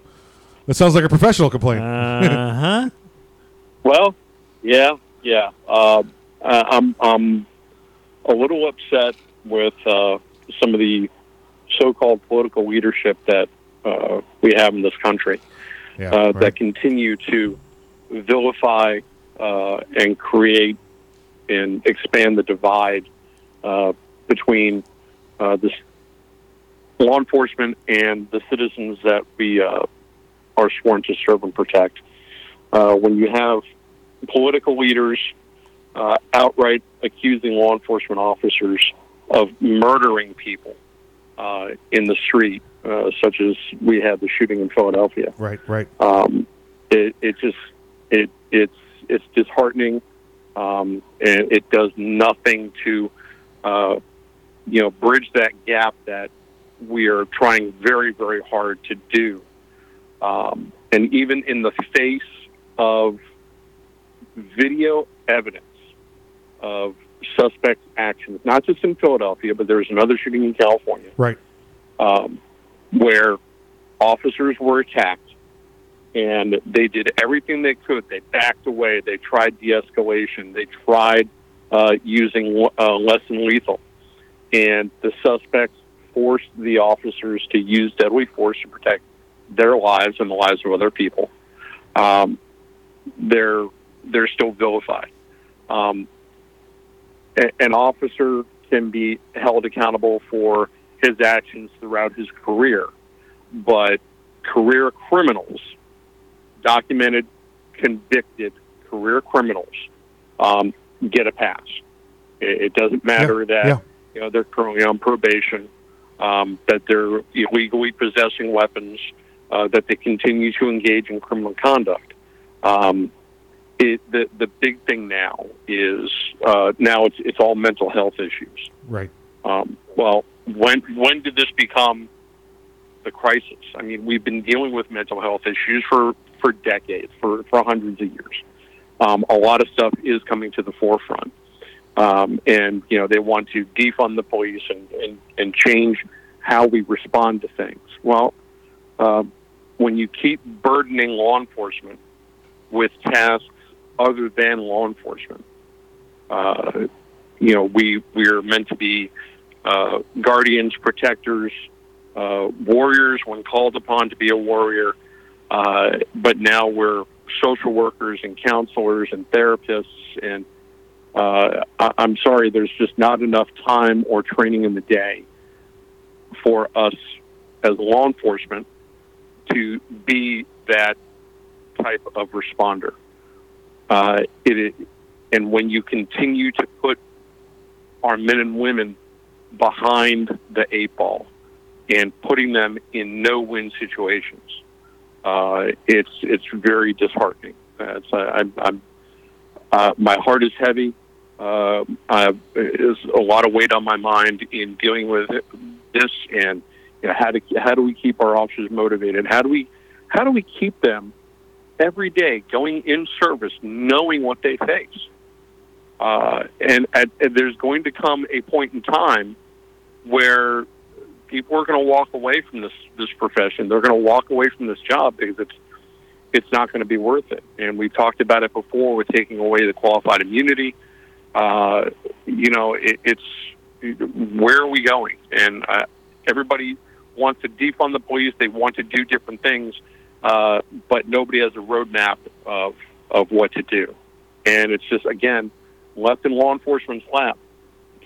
that sounds like a professional complaint. Uh huh. well, yeah, yeah. Uh, I- I'm, I'm a little upset with uh, some of the so-called political leadership that uh, we have in this country Yeah, uh, right. that continue to vilify uh, and create and expand the divide uh, between uh, this law enforcement and the citizens that we uh, are sworn to serve and protect. Uh, when you have political leaders uh, outright accusing law enforcement officers of murdering people uh, in the street, uh, such as we had the shooting in Philadelphia Right, right. um, it, it just it it's it's disheartening um, and it does nothing to uh, you know bridge that gap that we are trying very very hard to do um, and even in the face of video evidence of suspect actions not just in Philadelphia but there's another shooting in California Right. um, where officers were attacked and they did everything they could. They backed away. They tried de-escalation. They tried uh, using uh, less than lethal, and the suspects forced the officers to use deadly force to protect their lives and the lives of other people, um, they're they're still vilified. Um, a- an officer can be held accountable for his actions throughout his career, but career criminals, documented, convicted career criminals, um, get a pass. It, it doesn't matter that yeah. you know they're currently on probation, um, that they're illegally possessing weapons, uh, that they continue to engage in criminal conduct. Um, it, the the big thing now is uh, now it's it's all mental health issues. Right. Um, well, when when did this become the crisis? I mean, we've been dealing with mental health issues for for decades, for for hundreds of years. Um, a lot of stuff is coming to the forefront, um, and you know they want to defund the police and and, and change how we respond to things. Well, uh, when you keep burdening law enforcement with tasks other than law enforcement, uh, you know we we are meant to be uh, guardians, protectors, uh, warriors when called upon to be a warrior. Uh, but now we're social workers and counselors and therapists. And uh, I- I'm sorry, there's just not enough time or training in the day for us as law enforcement to be that type of responder. Uh, it, and when you continue to put our men and women behind the eight ball and putting them in no-win situations, uh, it's it's very disheartening. It's, I'm, I'm uh, my heart is heavy. Uh, I, there's a lot of weight on my mind in dealing with this, and you know, how to how do we keep our officers motivated? How do we how do we keep them every day going in service, knowing what they face? Uh, and, at, and there's going to come a point in time where people are going to walk away from this this profession. They're going to walk away from this job because it's it's not going to be worth it. And we've talked about it before with taking away the qualified immunity. Uh, you know, it, it's where are we going? And uh, everybody wants to defund the police. They want to do different things, uh, but nobody has a roadmap of of what to do. And it's just again left in law enforcement's lap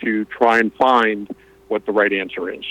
to try and find what the right answer is.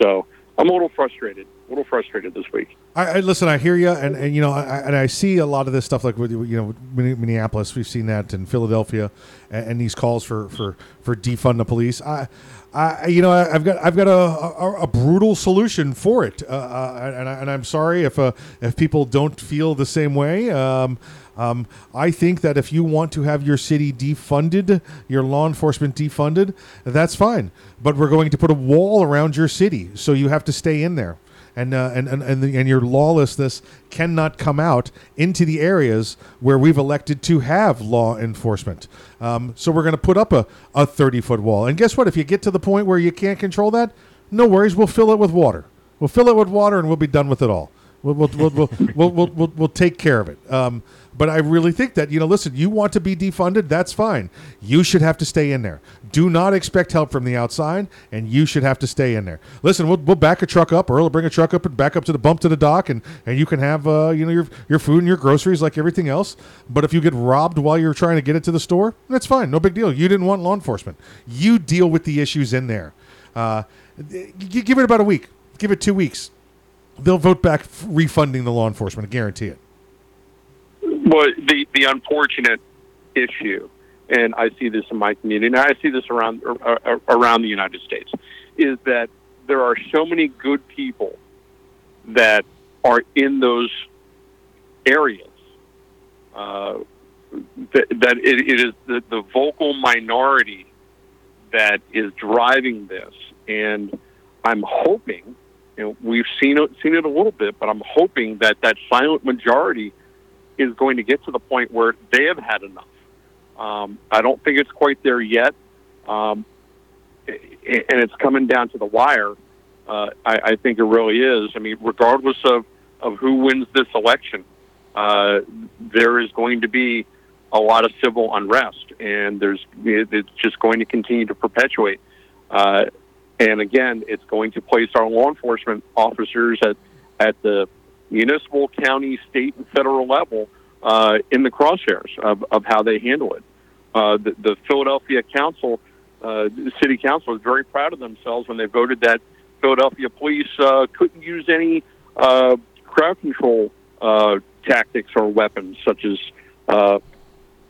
So I'm a little frustrated, a little frustrated this week. I, I listen. I hear you, and, and you know, I, and I see a lot of this stuff. Like with you know, Minneapolis, we've seen that in Philadelphia, and, and these calls for for for defund the police. I, I, you know, I've got I've got a, a, a brutal solution for it, uh, uh, and, I, and I'm sorry if uh, if people don't feel the same way. Um, um, I think that if you want to have your city defunded, your law enforcement defunded, that's fine. But we're going to put a wall around your city, so you have to stay in there and uh, and and and, the, and your lawlessness cannot come out into the areas where we've elected to have law enforcement. Um, so we're going to put up a, a 30 foot wall. And guess what? If you get to the point where you can't control that, no worries. We'll fill it with water. We'll fill it with water, and we'll be done with it all. We'll we'll we'll we'll, we'll, we'll, we'll, take care of it. Um, but I really think that you know, listen, you want to be defunded, that's fine. You should have to stay in there. Do not expect help from the outside, and you should have to stay in there. Listen, we'll, we'll back a truck up, or we'll bring a truck up and back up to the bump to the dock, and, and you can have uh, you know your your food and your groceries like everything else. But if you get robbed while you're trying to get it to the store, that's fine, no big deal. You didn't want law enforcement. You deal with the issues in there. Uh, give it about a week. Give it two weeks. They'll vote back refunding the law enforcement. I guarantee it. Well, the the unfortunate issue, and I see this in my community, and I see this around uh, around the United States, is that there are so many good people that are in those areas uh, that, that it, it is the, the vocal minority that is driving this, and I'm hoping. You know, we've seen it, seen it a little bit, but I'm hoping that that silent majority is going to get to the point where they have had enough. Um, I don't think it's quite there yet, um, and it's coming down to the wire. Uh, I, I think it really is. I mean, regardless of, of who wins this election, uh, there is going to be a lot of civil unrest, and there's it's just going to continue to perpetuate. Uh, and again, it's going to place our law enforcement officers at at the municipal, county, state, and federal level uh, in the crosshairs of, of how they handle it. Uh, the, the Philadelphia Council, uh, City Council, is very proud of themselves when they voted that Philadelphia police uh, couldn't use any uh, crowd control uh, tactics or weapons such as,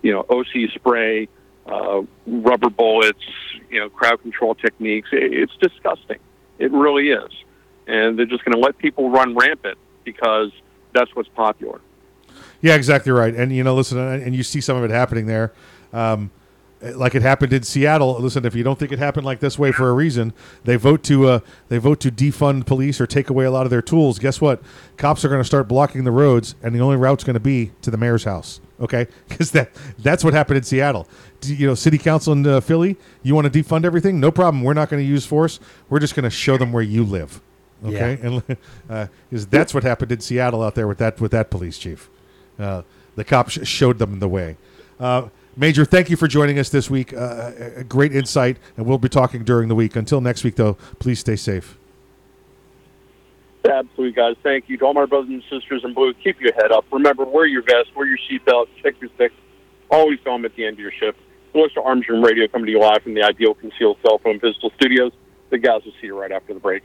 you know, OC spray, uh, rubber bullets, you know, crowd control techniques. It, it's disgusting. It really is, and they're just going to let people run rampant because that's what's popular. Yeah, exactly right. And you know, listen, and and you see some of it happening there, um, like it happened in Seattle. Listen, if you don't think it happened like this way for a reason, they vote to uh, they vote to defund police or take away a lot of their tools. Guess what? Cops are going to start blocking the roads, and the only route's going to be to the mayor's house. Okay, because that that's what happened in Seattle. D- You know, city council in uh, Philly. You want to defund everything? No problem. We're not going to use force. We're just going to show them where you live. Okay, and uh, 'cause that's what happened in Seattle out there with that with that police chief. Uh, the cops showed them the way. Uh, Major, thank you for joining us this week. Uh, a great insight, and we'll be talking during the week. Until next week, though, please stay safe. Absolutely, guys. Thank you to all my brothers and sisters in blue. Keep your head up. Remember, wear your vest, wear your seatbelt, check your sticks. Always film at the end of your shift. Voice to Arms Room Radio coming to you live from the Ideal Conceal Cell Phone Pistol Studios. The guys will see you right after the break.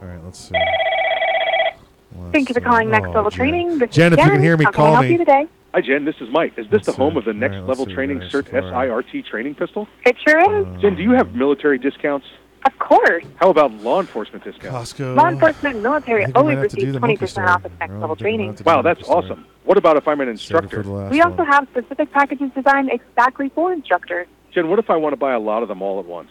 All right, let's see. Thank you for calling Next Oh, Level Jen. Training. This Jen, is if you can hear me, How call can I help me. you today? Hi Jen, this is Mike. Is this the home of the Next all right, Level let's see, Training guys, SIRT all right. SIRT training pistol? It sure is. Uh, Jen, do you have military discounts? Of course. How about law enforcement discounts? Costco. Law enforcement and military think we always might have to do receive the 20% multi-store. off of Next No, Level think we might Training. have to Wow, do that's multi-store. awesome. What about if I'm an Save it instructor? for the last We also one. have specific packages designed exactly for instructors. Jen, what if I want to buy a lot of them all at once?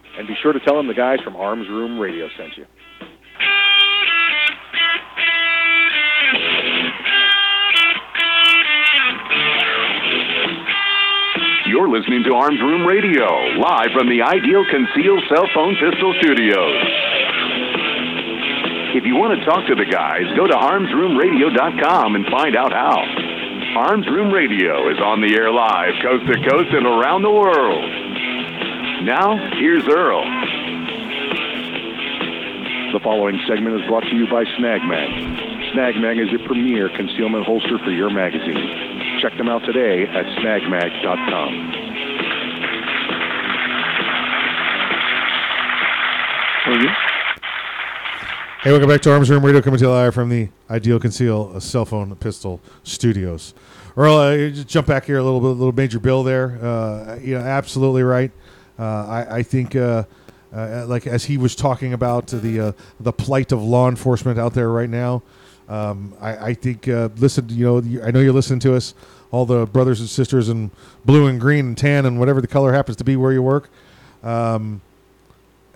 And be sure to tell them the guys from Arms Room Radio sent you. You're listening to Arms Room Radio, live from the Ideal Conceal Cell Phone Pistol Studios. If you want to talk to the guys, go to armsroomradio.com and find out how. Arms Room Radio is on the air live, coast to coast and around the world. Now, here's Earl. The following segment is brought to you by Snag Mag. Snag Mag is your premier concealment holster for your magazine. Check them out today at snagmag.com. Hey, welcome back to Arms Room Radio, coming to you live from the Ideal Conceal Cell Phone Pistol Studios. Earl, uh, just jump back here a little bit, little Major Bill there. Uh, you know, absolutely right. Uh, I, I think, uh, uh, like as he was talking about the uh, the plight of law enforcement out there right now, um, I, I think. Uh, listen, you know, I know you're listening to us, all the brothers and sisters in blue and green and tan and whatever the color happens to be where you work. Um,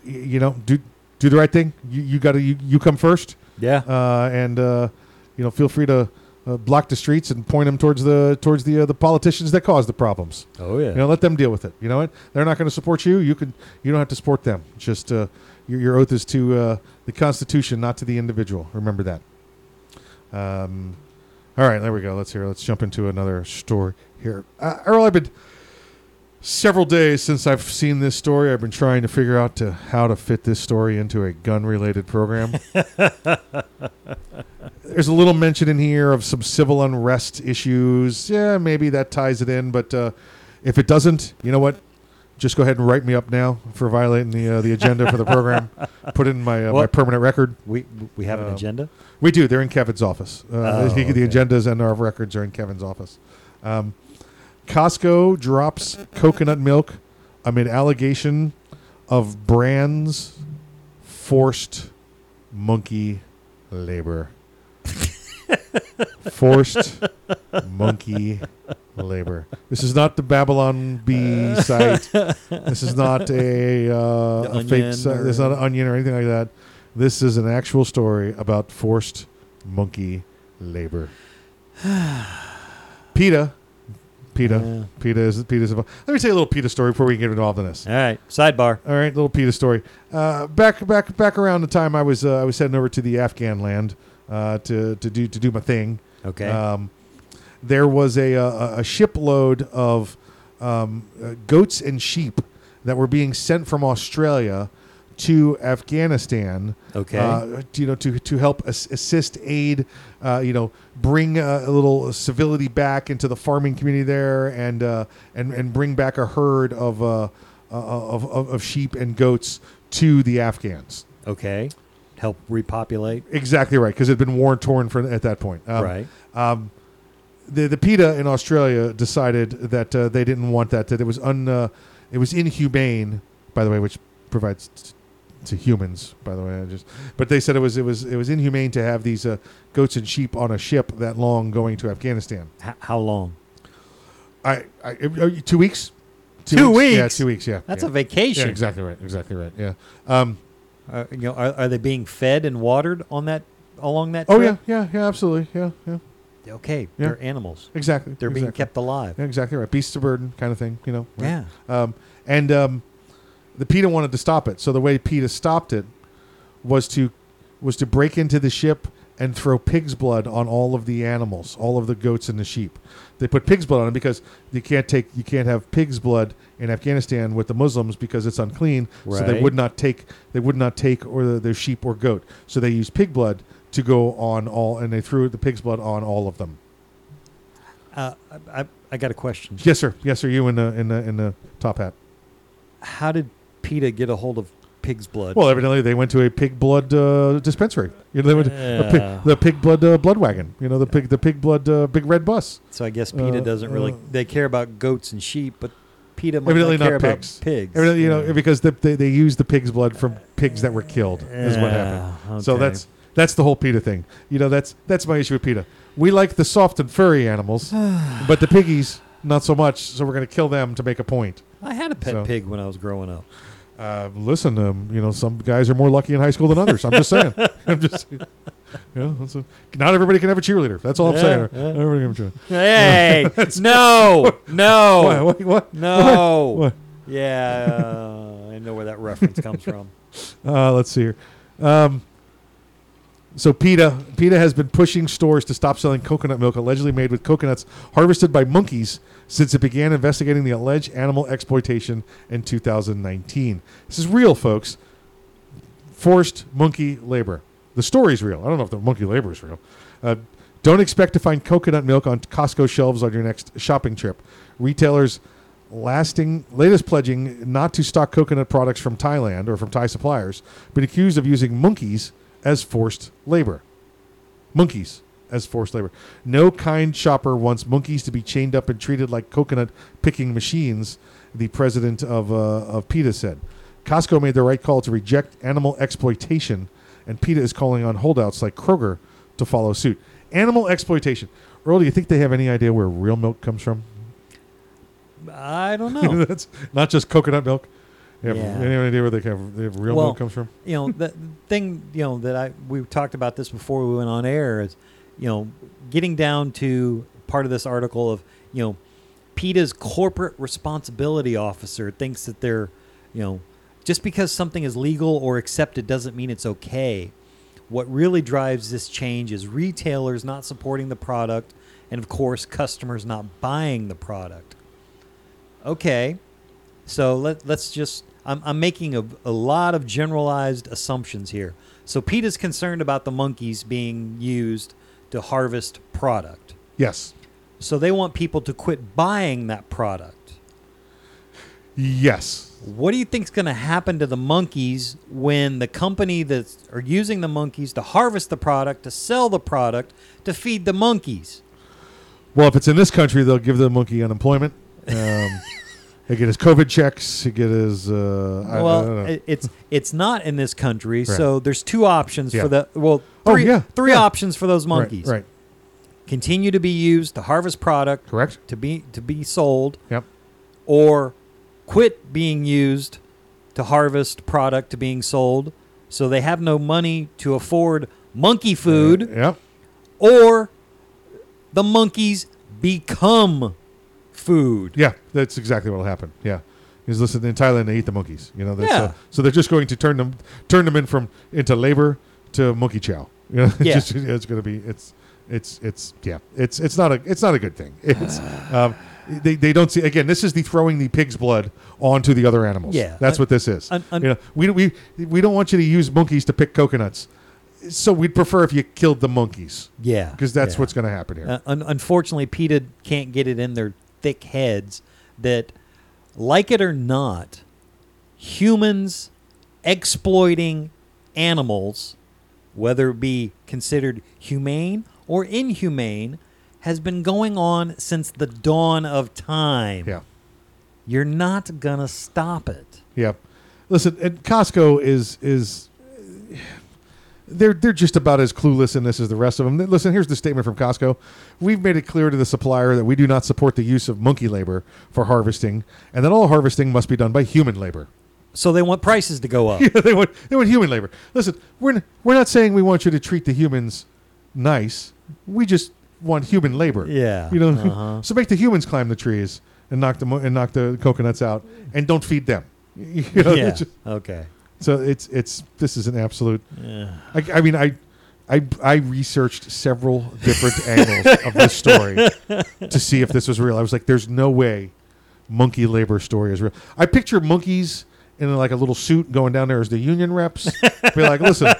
you know, do do the right thing. You you got to you, you come first. Yeah. Uh, and uh, you know, feel free to uh, block the streets and point them towards the towards the uh, the politicians that cause the problems. Oh, yeah. You know, let them deal with it. You know what? They're not going to support you. You can you don't have to support them. Just uh, your your oath is to uh, the Constitution, not to the individual. Remember that. Um, All right, there we go. Let's hear. Let's jump into another story here. Uh, Earl, I've been several days since I've seen this story. I've been trying to figure out to how to fit this story into a gun-related program. There's a little mention in here of some civil unrest issues. Yeah, maybe that ties it in, but uh, if it doesn't, you know what? Just go ahead and write me up now for violating the uh, the agenda for the program. Put it in my uh, my permanent record. We we have an Uh, agenda. We do. They're in Kevin's office. Uh, Oh, the, the agendas and our records are in Kevin's office. Um, Costco drops coconut milk amid allegation of brands forced monkey labor. forced monkey labor. This is not the Babylon Bee site. This is not a, uh, a fake site. This is not an onion or anything like that. This is an actual story about forced monkey labor. PETA. PETA. PETA is PETA is about. Let me tell you a little PETA story before we get involved in this. All right, sidebar. All right, little PETA story. Uh, back back back around the time I was uh, I was heading over to the Afghan land uh, to to do to do my thing. Okay. Um, there was a a, a shipload of um, uh, goats and sheep that were being sent from Australia to Afghanistan. Okay. Uh, to, you know, to to help as- assist, aid, uh, you know, bring uh, a little civility back into the farming community there, and uh, and and bring back a herd of, uh, uh, of of of sheep and goats to the Afghans. Okay. Help repopulate. Exactly right, because it had been war torn for at that point. Um, Right. Um, the the PETA in Australia decided that uh, they didn't want that. That it was un uh, it was inhumane. By the way, which provides to humans. By the way, I just but they said it was it was it was inhumane to have these uh, goats and sheep on a ship that long going to Afghanistan. H- how long? I, I uh, two weeks. Two Yeah, weeks? two weeks. Yeah, That's yeah. a vacation. Yeah, exactly right. Exactly right. Yeah. Um, Uh, you know, are, are they being fed and watered on that along that? oh yeah, yeah, yeah, absolutely. Yeah, yeah. Okay, Yeah. they're animals. Exactly. They're being kept alive. Yeah, exactly right. Beasts of burden kind of thing, you know. right? Yeah. Um, and um, the PETA wanted to stop it. So the way PETA stopped it was to was to break into the ship and throw pig's blood on all of the animals, all of the goats and the sheep. They put pig's blood on it because you can't take you can't have pig's blood in Afghanistan with the Muslims because it's unclean. Right. So they would not take they would not take or the, their sheep or goat. So they used pig blood to go on all, and they threw the pig's blood on all of them. Uh, I, I, I got a question. Yes, sir. Yes, sir. You in the in the in the top hat. How did PETA get a hold of pig's blood? Well, evidently they went to a pig blood uh, dispensary. You know, they went to a Yeah. pig, the pig blood uh, blood wagon. You know, the pig the pig blood uh, big red bus. so I guess PETA Uh, doesn't really. uh, they care about goats and sheep, but PETA might Evidently not care not pigs. about pigs. Evidently, you know, because the, they they used the pig's blood from pigs that were killed. is what Yeah, happened. So okay. that's that's the whole PETA thing. You know, that's that's my issue with PETA. We like the soft and furry animals, but the piggies not so much. So we're going to kill them to make a point. I had a pet So- pig when I was growing up. Uh, listen, um, you know, some guys are more lucky in high school than others. I'm just saying. I'm just, you know, a, not everybody can have a cheerleader. That's all I'm Yeah, saying. yeah. Everybody can have a cheerleader. Hey, no, no, What? What? what? no. What? Yeah, uh, I know where that reference comes from. Uh, let's see here. Um, so PETA, PETA has been pushing stores to stop selling coconut milk allegedly made with coconuts harvested by monkeys since it began investigating the alleged animal exploitation in 2019. This is real, folks. Forced monkey labor. The story's real. I don't know if the monkey labor is real. Uh, don't expect to find coconut milk on Costco shelves on your next shopping trip. Retailers lasting latest pledging not to stock coconut products from Thailand or from Thai suppliers, but accused of using monkeys as forced labor. Monkeys as forced labor. No kind shopper wants monkeys to be chained up and treated like coconut picking machines, the president of, uh, of PETA said. Costco made the right call to reject animal exploitation, and PETA is calling on holdouts like Kroger to follow suit. Animal exploitation. Earl, do you think they have any idea where real milk comes from? I don't know. That's not just coconut milk. You have Yeah. any idea where they have, they have real well, milk comes from? You know, the thing, you know, that I we talked about this before we went on air is, you know, getting down to part of this article of, you know, PETA's corporate responsibility officer thinks that they're, you know, just because something is legal or accepted doesn't mean it's okay. what really drives this change is retailers not supporting the product and of course customers not buying the product. Okay. So let, let's just I'm, I'm making a, a lot of generalized assumptions here. So PETA is concerned about the monkeys being used to harvest product. Yes. So they want people to quit buying that product. Yes. What do you think is going to happen to the monkeys when the company that are using the monkeys to harvest the product, to sell the product, to feed the monkeys? Well, if it's in this country, they'll give the monkey unemployment. Um, he get his COVID checks. He get his. Uh, I- I well, don't know. it- it's it's not in this country, Right. so there's two options Yeah. for the well, Oh, three, yeah, three yeah. options for those Right, monkeys. right. Continue to be used to harvest product, correct? To be to be sold. Yep. Or quit being used to harvest product to being sold, so they have no money to afford monkey food. yep. Or the monkeys become food. Yeah, that's exactly what will happen. Yeah, because listen, in Thailand they eat the monkeys. You know, Yeah. uh, so they're just going to turn them turn them in from into labor to monkey chow. You know, it's Yeah. just, it's going to be it's it's it's yeah it's it's not a it's not a good thing. It's um, they, they don't see again. This is the throwing the pig's blood onto the other animals. Yeah. that's Un- what this is. un- un- you know, we we we don't want you to use monkeys to pick coconuts. So we'd prefer if you killed the monkeys. Yeah, because that's yeah. what's going to happen here. Uh, un- unfortunately, PETA can't get it in their thick heads that, like it or not, humans exploiting animals, whether it be considered humane or inhumane, has been going on since the dawn of time. Yeah. You're not going to stop it. Yeah. Listen, and Costco is is they're they're just about as clueless in this as the rest of them. Listen, here's the statement from Costco. We've made it clear to the supplier that we do not support the use of monkey labor for harvesting, and that all harvesting must be done by human labor. So they want prices to go up. yeah, they want they want human labor. Listen, we're n- we're not saying we want you to treat the humans nice. We just want human labor. Yeah, you know. uh-huh. So make the humans climb the trees and knock the and knock the coconuts out, and don't feed them. You know, Yeah, just- okay. So it's it's this is an absolute. Yeah. I, I mean I. I, I researched several different angles of this story to see if this was real. I was like, "There's no way monkey labor story is real." I picture monkeys in like a little suit going down there as the union reps. Be like, "Listen,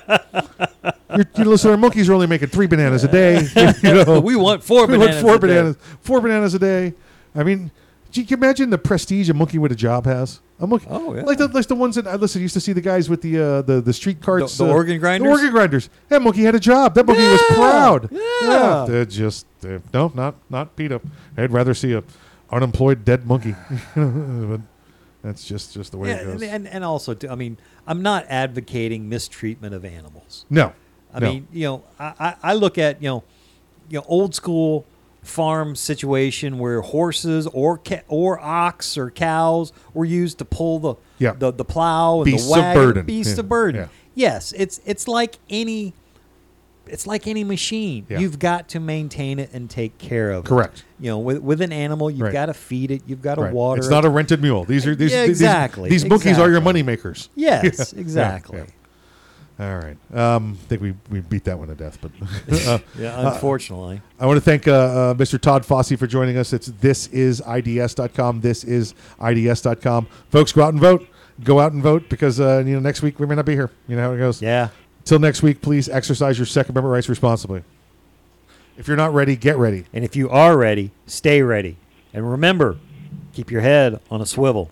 you're, you listen, our monkeys are only making three bananas a day. you know, We want four we bananas four a day." bananas, four bananas a day. I mean, can you imagine the prestige a monkey with a job has? A monkey, Oh, yeah. like the like the ones that I listen. Used to see the guys with the uh, the the street carts, the uh, organ grinders? The organ grinders. That monkey had a job. That monkey was proud. yeah. They're just no, not not PETA. I'd rather see a unemployed dead monkey. but that's just just the way Yeah, it goes. and, and also, too, I mean, I'm not advocating mistreatment of animals. No, I no. mean, you know, I, I, I look at you know, you know, old school farm situation where horses or ca- or ox or cows were used to pull the Yeah. the, the plow and Beasts the of wagon, burden. beasts Yeah, of burden. yeah. Yes, it's it's like any. It's like any machine. You've got to maintain it and take care of it. Correct. You know, with, with an animal, you've Right. got to feed it. You've got to Right. water. It's it. not a rented mule. These are these Yeah, these- exactly, These, monkeys are your exactly. money makers. Yes, exactly. All right. Um, I think we, we beat that one to death, but uh, Yeah, uh, unfortunately. I want to thank uh, uh, Mr. Todd Fossey for joining us. It's thisids.com. This is ids.com. Folks, go out and vote. Go out and vote because uh, you know next week we may not be here. You know how it goes. Yeah. Till next week, please exercise your Second Amendment rights responsibly. If you're not ready, get ready. And if you are ready, stay ready. And remember, keep your head on a swivel.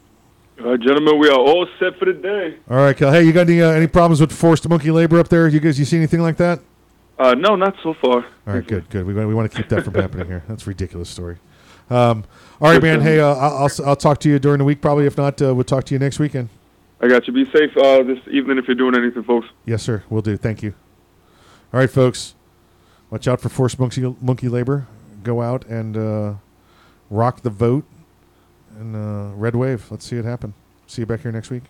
All right, gentlemen, we are all set for the day. All right, Kel. Hey, you got any uh, any problems with forced monkey labor up there? You guys, you see anything like that? Uh, no, not so far. All right, good, good. We, we want to keep that from happening here. That's a ridiculous story. Um, all right, man. Hey, uh, I'll, I'll I'll talk to you during the week. Probably, if not, uh, we'll talk to you next weekend. I got you. Be safe uh, this evening if you're doing anything, folks. Yes, sir. We'll do. Thank you. All right, folks. Watch out for forced monkey monkey labor. Go out and uh, rock the vote and uh, red wave. Let's see it happen. See you back here next week.